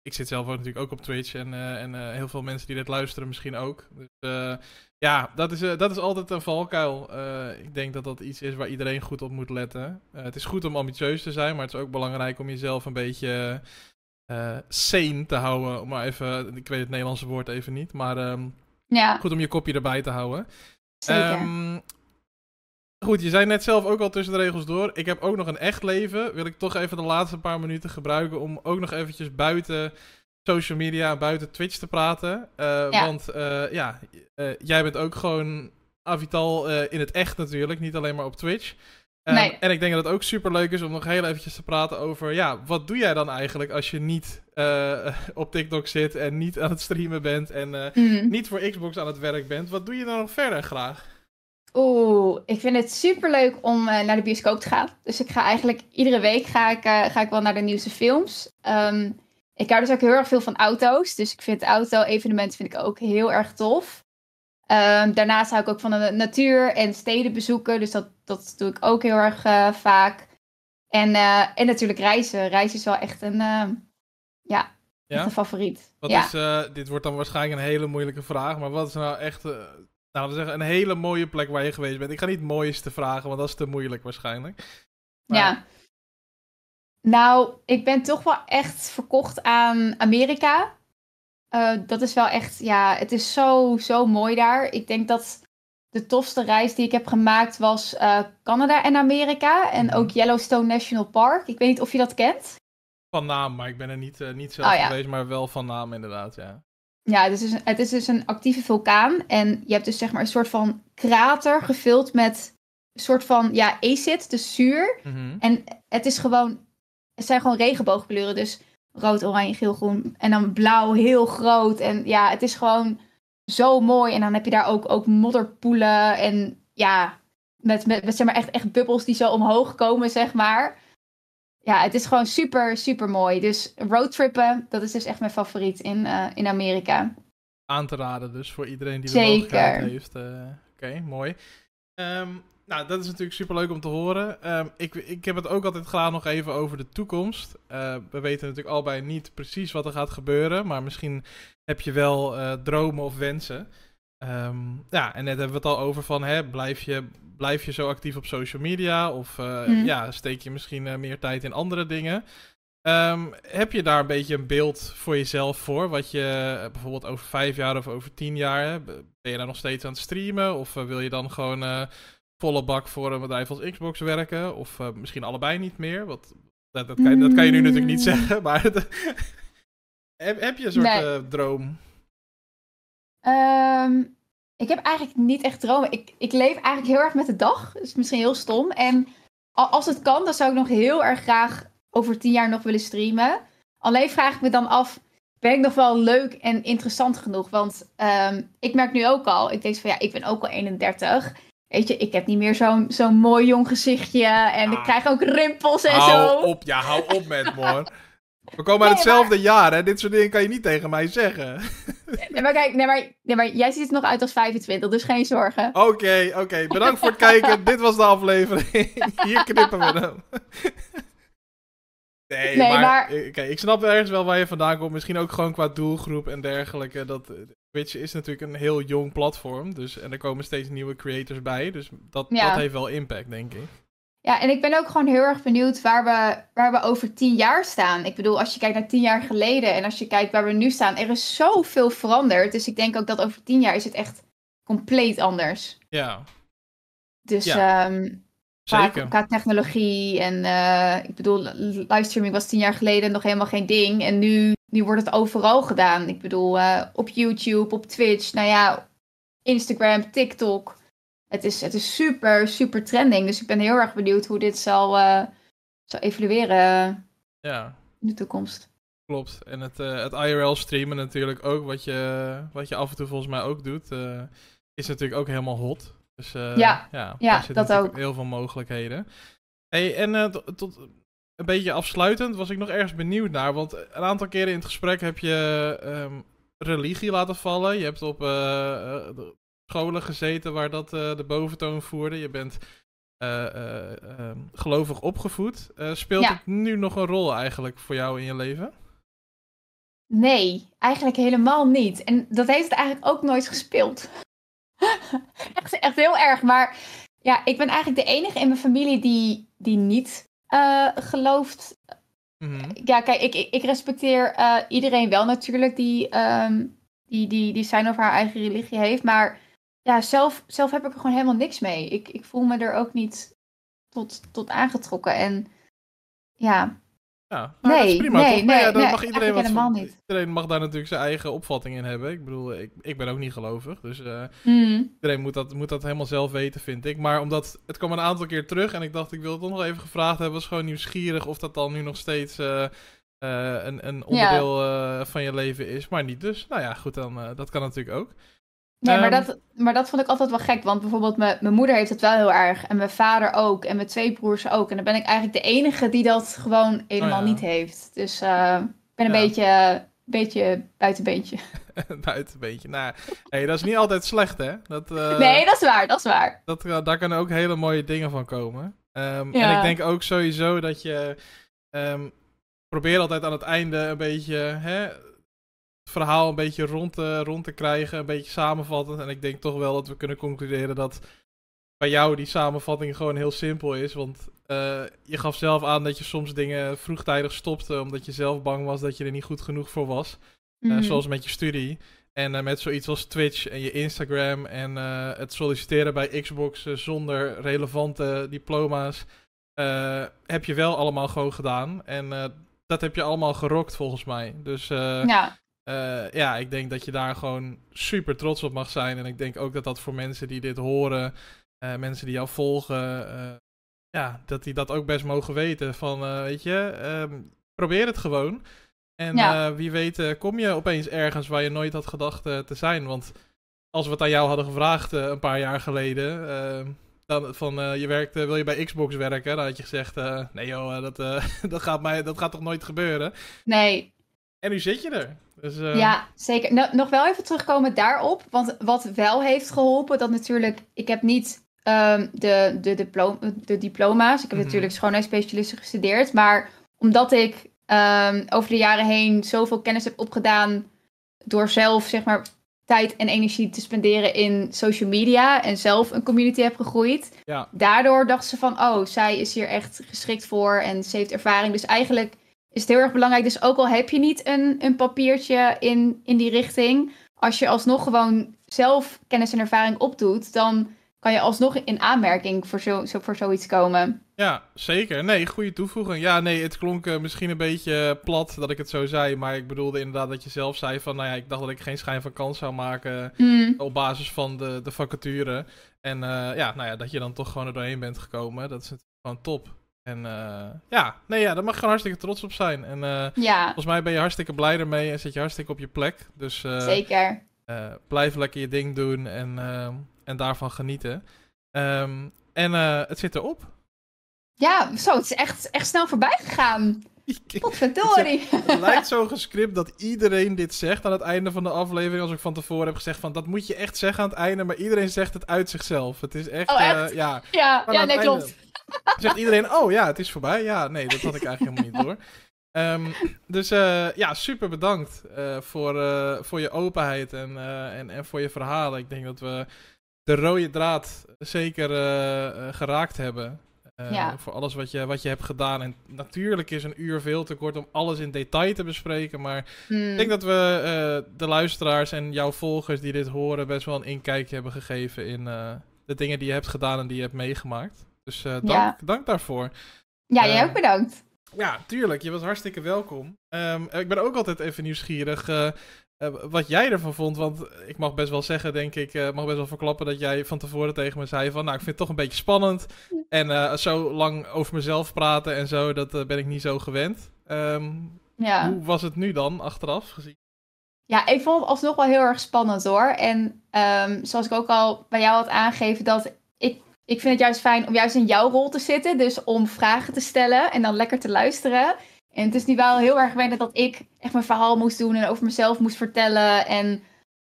Ik zit zelf ook natuurlijk ook op Twitch en, en heel veel mensen die dit luisteren misschien ook. Dus ja, dat is, eh, dat is altijd een valkuil. Eh, ik denk dat dat iets is waar iedereen goed op moet letten. Eh, het is goed om ambitieus te zijn, maar het is ook belangrijk om jezelf een beetje sane te houden. Om maar even, ik weet het Nederlandse woord even niet, maar ehm, Ja, goed om je kopje erbij te houden. zeker. Ehm, goed, je zei net zelf ook al tussen de regels door. Ik heb ook nog een echt leven. Wil ik toch even de laatste paar minuten gebruiken om ook nog eventjes buiten social media, buiten Twitch te praten. Eh, Ja. Want eh, ja, eh, jij bent ook gewoon Avital in het echt natuurlijk, niet alleen maar op Twitch. Ehm, Nee. En ik denk dat het ook super leuk is om nog heel eventjes te praten over, ja, wat doe jij dan eigenlijk als je niet [LAUGHS] op TikTok zit en niet aan het streamen bent en Mm. niet voor Xbox aan het werk bent? Wat doe je dan nog verder graag? Oeh, ik vind het super leuk om naar de bioscoop te gaan. Dus ik ga eigenlijk iedere week ga ik, ga ik wel naar de nieuwste films. Ehm, ik hou dus ook heel erg veel van auto's. Dus ik vind auto-evenementen vind ik ook heel erg tof. Ehm, daarnaast hou ik ook van de natuur en steden bezoeken. Dus dat, dat doe ik ook heel erg eh, vaak. En, eh, en natuurlijk reizen. Reizen is wel echt een, eh, ja, een favoriet. Wat ja. is, eh, dit wordt dan waarschijnlijk een hele moeilijke vraag, maar wat is nou echt, nou, we zeggen, een hele mooie plek waar je geweest bent? Ik ga niet het mooiste vragen, want dat is te moeilijk waarschijnlijk. Maar- Ja. Nou, ik ben toch wel echt verkocht aan Amerika. Eh, dat is wel echt, ja, het is zo, zo mooi daar. Ik denk dat de tofste reis die ik heb gemaakt was eh, Canada en Amerika. En Mhm. ook Yellowstone National Park. Ik weet niet of je dat kent. Van naam, maar ik ben er niet, eh, niet zelf Oh, ja. geweest, maar wel van naam inderdaad, ja. Ja, het is, dus een, het is dus een actieve vulkaan. En je hebt dus zeg maar een soort van krater gevuld met een soort van, ja, acid, dus zuur. Mhm. En het is gewoon, het zijn gewoon regenboogkleuren. Dus rood, oranje, geel, groen. En dan blauw, heel groot. En ja, het is gewoon zo mooi. En dan heb je daar ook, ook modderpoelen. En ja, met, met, met zeg maar echt, echt bubbels die zo omhoog komen, zeg maar. Ja, het is gewoon super, super mooi. Dus roadtrippen, dat is dus echt mijn favoriet in, eh, in Amerika. Aan te raden dus voor iedereen die de Zeker. mogelijkheid heeft. eh, Oké, mooi. Ehm, nou, dat is natuurlijk super leuk om te horen. Ehm, ik, ik heb het ook altijd graag nog even over de toekomst. Eh, we weten natuurlijk allebei niet precies wat er gaat gebeuren, maar misschien heb je wel eh, dromen of wensen. Ehm, ja, en net hebben we het al over van, hè, blijf, je, blijf je zo actief op social media? Of eh, Mhm. ja, steek je misschien eh, meer tijd in andere dingen? Ehm, heb je daar een beetje een beeld voor jezelf voor? Wat je bijvoorbeeld over vijf jaar of over tien jaar, ben je daar nog steeds aan het streamen? Of wil je dan gewoon volle bak voor een bedrijf als Xbox werken? Of eh, misschien allebei niet meer? Wat, dat, dat, kan, je- dat kan je nu natuurlijk niet Mm. zeggen, [LAUGHS] maar [LAUGHS] heb, heb je een soort Nee. eh, droom? Ehm, ik heb eigenlijk niet echt dromen. Ik, ik leef eigenlijk heel erg met de dag. Dat is misschien heel stom. En als het kan, dan zou ik nog heel erg graag over tien jaar nog willen streamen. Alleen vraag ik me dan af, ben ik nog wel leuk en interessant genoeg? Want ehm, ik merk nu ook al, ik denk van ja, ik ben ook al 31. Weet je, ik heb niet meer zo'n zo'n mooi jong gezichtje. En ik Ah. krijg ook rimpels en hou zo. op, ja, hou op met me hoor. We komen uit Nee, hetzelfde jaar, hè? Dit soort dingen kan je niet tegen mij zeggen. Nee, maar kijk, nee, maar, nee, maar jij ziet er nog uit als 25, dus geen zorgen. Oké, oké. Bedankt voor het kijken. Dit was de aflevering. Hier knippen we hem. Nee, Nee, maar, maar- Oké, ik snap ergens wel waar je vandaan komt. Misschien ook gewoon qua doelgroep en dergelijke. Dat, Twitch is natuurlijk een heel jong platform. Dus, en er komen steeds nieuwe creators bij. Dus dat, Ja. dat heeft wel impact, denk ik. Ja, en ik ben ook gewoon heel erg benieuwd waar we, waar we over tien jaar staan. Ik bedoel, als je kijkt naar tien jaar geleden en als je kijkt waar we nu staan, er is zoveel veranderd. Dus ik denk ook dat over tien jaar is het echt compleet anders. Ja, Dus Ja, ehm, qua, qua technologie en eh, ik bedoel, li- livestreaming was tien jaar geleden nog helemaal geen ding. En nu, nu wordt het overal gedaan. Ik bedoel, eh, op YouTube, op Twitch, nou ja, Instagram, TikTok. Het is, het is super, super trending. Dus ik ben heel erg benieuwd hoe dit zal, eh, zal evolueren Ja, in de toekomst. klopt. En het, eh, het IRL streamen natuurlijk ook, wat je, wat je af en toe volgens mij ook doet, is natuurlijk ook helemaal hot. Dus Ja, ja, ja, dat natuurlijk ook. heel veel mogelijkheden. Hey, en tot een beetje afsluitend was ik nog ergens benieuwd naar, want een aantal keren in het gesprek heb je ehm, religie laten vallen. Je hebt op eh, eh, scholen gezeten waar dat eh, de boventoon voerde. Je bent eh, eh, ehm, gelovig opgevoed. Speelt Ja. het nu nog een rol eigenlijk voor jou in je leven? Nee, eigenlijk helemaal niet. En dat heeft het eigenlijk ook nooit gespeeld. [LAUGHS] echt, echt heel erg. Maar ja, ik ben eigenlijk de enige in mijn familie die, die niet eh, gelooft. Mhm. Ja, kijk, ik, ik, ik respecteer eh, iedereen wel natuurlijk die, ehm, die, die, die zijn of haar eigen religie heeft. Maar ja, zelf, zelf heb ik er gewoon helemaal niks mee. Ik, ik voel me er ook niet tot, tot aangetrokken. En ja, Ja, nou, dat is Nee, prima nee, toch? Ja, nee, nee, mag iedereen, wat helemaal niet. iedereen mag daar natuurlijk zijn eigen opvatting in hebben. Ik bedoel, ik, ik ben ook niet gelovig, dus eh, mm, iedereen moet dat, moet dat helemaal zelf weten, vind ik. Maar omdat het kwam een aantal keer terug en ik dacht, ik wil het toch nog even gevraagd hebben, was gewoon nieuwsgierig of dat dan nu nog steeds eh, eh, een, een onderdeel van je leven is, maar niet dus. Nou ja, goed, dan, dat kan natuurlijk ook. Nee, maar, Ehm, dat, maar dat vond ik altijd wel gek. Want bijvoorbeeld mijn mijn moeder heeft het wel heel erg. En mijn vader ook. En mijn twee broers ook. En dan ben ik eigenlijk de enige die dat gewoon helemaal Oh ja. niet heeft. Dus eh, ik ben een Ja. beetje, beetje buitenbeentje. [LAUGHS] Buitenbeentje. Nou, hey, dat is niet altijd slecht, hè? Dat, eh, nee, dat is waar. Dat is waar. dat, eh, daar kunnen ook hele mooie dingen van komen. Ehm, Ja. En ik denk ook sowieso dat je. ehm, probeer altijd aan het einde een beetje hè, verhaal een beetje rond te, rond te krijgen, een beetje samenvattend. En ik denk toch wel dat we kunnen concluderen dat bij jou die samenvatting gewoon heel simpel is. Want uh, je gaf zelf aan dat je soms dingen vroegtijdig stopte omdat je zelf bang was dat je er niet goed genoeg voor was. Mm zoals met je studie. En met zoiets als Twitch en je Instagram en het solliciteren bij Xbox zonder relevante diploma's. heb je wel allemaal gewoon gedaan. En dat heb je allemaal gerokt volgens mij. Dus ja. Ja, ik denk dat je daar gewoon super trots op mag zijn. En ik denk ook dat dat voor mensen die dit horen, mensen die jou volgen, ja, dat die dat ook best mogen weten. Van, weet je, ehm, probeer het gewoon. En ja. wie weet kom je opeens ergens waar je nooit had gedacht te zijn. Want als we het aan jou hadden gevraagd een paar jaar geleden... Ehm, dan, van, je werkt, wil je bij Xbox werken? Dan had je gezegd, nee joh, dat, [LAUGHS] dat, gaat mij, dat gaat toch nooit gebeuren? Nee. En nu zit je er. Dus, Ja, zeker. Nou, nog wel even terugkomen daarop. Want wat wel heeft geholpen, dat natuurlijk... Ik heb niet um, de, de, diploma, de diploma's. Ik heb mm natuurlijk schoonheidsspecialisten gestudeerd. Maar omdat ik um, over de jaren heen zoveel kennis heb opgedaan door zelf zeg maar tijd en energie te spenderen in social media en zelf een community heb gegroeid. Ja. Daardoor dachten ze van, oh, zij is hier echt geschikt voor en ze heeft ervaring. Dus eigenlijk is het heel erg belangrijk. Dus ook al heb je niet een, een papiertje in, in die richting, als je alsnog gewoon zelf kennis en ervaring opdoet, dan kan je alsnog in aanmerking voor, zo, voor zoiets komen. Ja, zeker. Nee, goede toevoeging. Ja, nee, het klonk uh, misschien een beetje plat dat ik het zo zei. Maar ik bedoelde inderdaad dat je zelf zei van... Nou ja, ik dacht dat ik geen schijn van kans zou maken mm. op basis van de, de vacature. En uh, ja, nou ja, dat je dan toch gewoon er doorheen bent gekomen. Dat is gewoon top. En uh, ja, nee, ja, daar mag je gewoon hartstikke trots op zijn. En ja. volgens mij ben je hartstikke blij ermee en zit je hartstikke op je plek. Dus Zeker. blijf lekker je ding doen en en daarvan genieten. Um, en het zit erop. Ja, zo, het is echt, echt snel voorbij gegaan. [LAUGHS] Potverdorie. Het lijkt zo gescript dat iedereen dit zegt aan het einde van de aflevering. Als ik van tevoren heb gezegd van dat moet je echt zeggen aan het einde. Maar iedereen zegt het uit zichzelf. Het is echt. Oh, echt? Ja, ja, ja nee, klopt. Zegt iedereen, oh ja, het is voorbij. Ja, nee, dat had ik eigenlijk helemaal niet door. Um, dus uh, ja, super bedankt uh, voor, voor je openheid en, en, en voor je verhalen. Ik denk dat we de rode draad zeker geraakt hebben. Voor alles wat je, wat je hebt gedaan. En natuurlijk is een uur veel te kort om alles in detail te bespreken. Maar hmm. ik denk dat we de luisteraars en jouw volgers die dit horen best wel een inkijkje hebben gegeven in de dingen die je hebt gedaan en die je hebt meegemaakt. Dus dank, dank daarvoor. Ja, jij ook bedankt. Ja, tuurlijk. Je was hartstikke welkom. Um, ik ben ook altijd even nieuwsgierig. Eh, wat jij ervan vond, want ik mag best wel zeggen, denk ik, uh, mag best wel verklappen dat jij van tevoren tegen me zei van, nou, ik vind het toch een beetje spannend. [LAUGHS] En zo lang over mezelf praten en zo, dat ben ik niet zo gewend. Um, ja. Hoe was het nu dan, achteraf gezien? Ja, ik vond het alsnog wel heel erg spannend hoor. En um, zoals ik ook al bij jou had aangegeven, dat ik, vind het juist fijn om juist in jouw rol te zitten. Dus om vragen te stellen en dan lekker te luisteren. En het is nu wel heel erg gewend dat ik echt mijn verhaal moest doen en over mezelf moest vertellen. En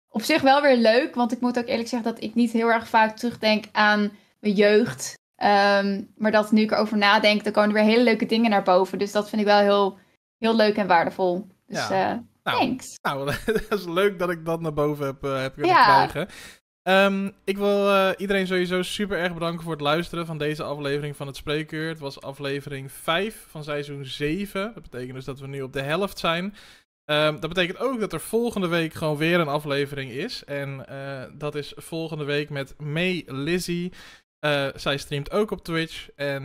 op zich wel weer leuk, want ik moet ook eerlijk zeggen dat ik niet heel erg vaak terugdenk aan mijn jeugd. Ehm, maar dat nu ik erover nadenk, dan komen er weer hele leuke dingen naar boven. Dus dat vind ik wel heel, heel leuk en waardevol. Dus ja. Uh, nou, thanks. Nou, [LAUGHS] dat is leuk dat ik dat naar boven heb, uh, heb kunnen ja. krijgen. Um, ik wil uh, iedereen sowieso super erg bedanken voor het luisteren van deze aflevering van het Spreekuur. Het was aflevering 5 van seizoen 7. Dat betekent dus dat we nu op de helft zijn. Um, dat betekent ook dat er volgende week gewoon weer een aflevering is. En uh, dat is volgende week met May Lizzie. Uh, zij streamt ook op Twitch. En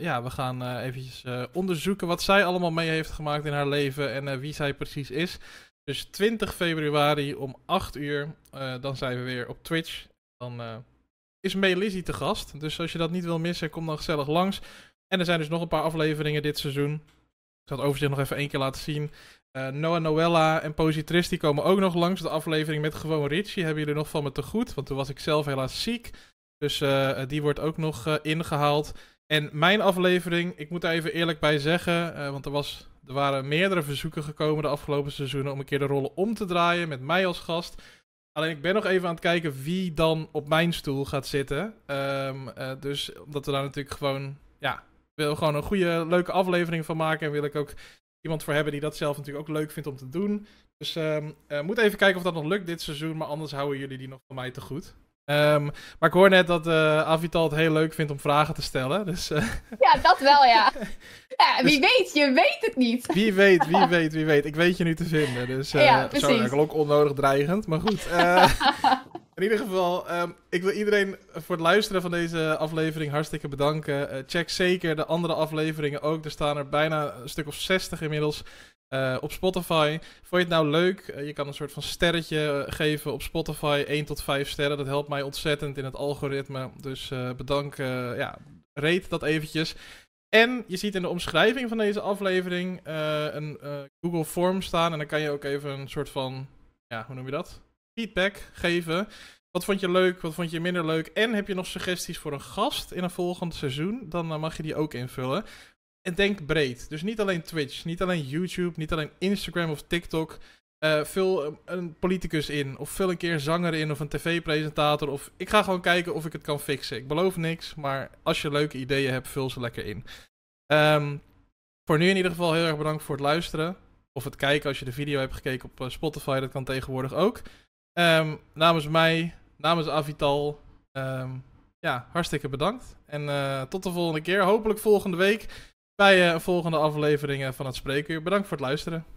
ja, we gaan eventjes onderzoeken wat zij allemaal mee heeft gemaakt in haar leven. En wie zij precies is. Dus 20 februari om 8 uur, uh, dan zijn we weer op Twitch. Dan uh, is Melizzie te gast. Dus als je dat niet wil missen, kom dan gezellig langs. En er zijn dus nog een paar afleveringen dit seizoen. Ik zal het overzicht nog even één keer laten zien. Uh, Noah Noella en Positris die komen ook nog langs. De aflevering met gewoon Richie hebben jullie nog van me te goed. Want toen was ik zelf helaas ziek. Dus die wordt ook nog ingehaald. En mijn aflevering, ik moet daar even eerlijk bij zeggen. want er was er waren meerdere verzoeken gekomen de afgelopen seizoenen om een keer de rollen om te draaien met mij als gast. Alleen ik ben nog even aan het kijken wie dan op mijn stoel gaat zitten. Um, uh, dus omdat we daar natuurlijk gewoon, ja, wil gewoon een goede, leuke aflevering van maken. En wil ik ook iemand voor hebben die dat zelf natuurlijk ook leuk vindt om te doen. Dus um, moet even kijken of dat nog lukt dit seizoen. Maar anders houden jullie die nog van mij te goed. Um, maar ik hoor net dat uh, Avital het heel leuk vindt om vragen te stellen. Dus, uh... [LAUGHS] Ja, dat wel, ja. [LAUGHS] ja wie dus... weet, je weet het niet. [LAUGHS] Wie weet, wie weet, wie weet. Ik weet je nu te vinden. Dus uh, ja, precies. Sorry, ook onnodig dreigend, maar goed. In ieder geval, um, ik wil iedereen voor het luisteren van deze aflevering hartstikke bedanken. check zeker de andere afleveringen ook. Er staan er bijna een stuk of 60 inmiddels. Uh, op Spotify. Vond je het nou leuk? Uh, je kan een soort van sterretje uh, geven op Spotify. 1 tot 5 sterren. Dat helpt mij ontzettend in het algoritme. Dus bedankt. ja, rate dat eventjes. En je ziet in de omschrijving van deze aflevering een Google Form staan. En dan kan je ook even een soort van, ja, hoe noem je dat? Feedback geven. Wat vond je leuk? Wat vond je minder leuk? En heb je nog suggesties voor een gast in een volgend seizoen? Dan mag je die ook invullen. En denk breed. Dus niet alleen Twitch, niet alleen YouTube, niet alleen Instagram of TikTok. Uh, vul een politicus in, of vul een keer een zanger in, of een tv-presentator. Of ik ga gewoon kijken of ik het kan fixen. Ik beloof niks, maar als je leuke ideeën hebt, vul ze lekker in. Um, voor nu in ieder geval heel erg bedankt voor het luisteren. Of het kijken als je de video hebt gekeken op Spotify, dat kan tegenwoordig ook. Um, namens mij, namens Avital, um, ja, hartstikke bedankt. En uh, tot de volgende keer. Hopelijk volgende week bij uh, volgende afleveringen van het Spreekuur. Bedankt voor het luisteren.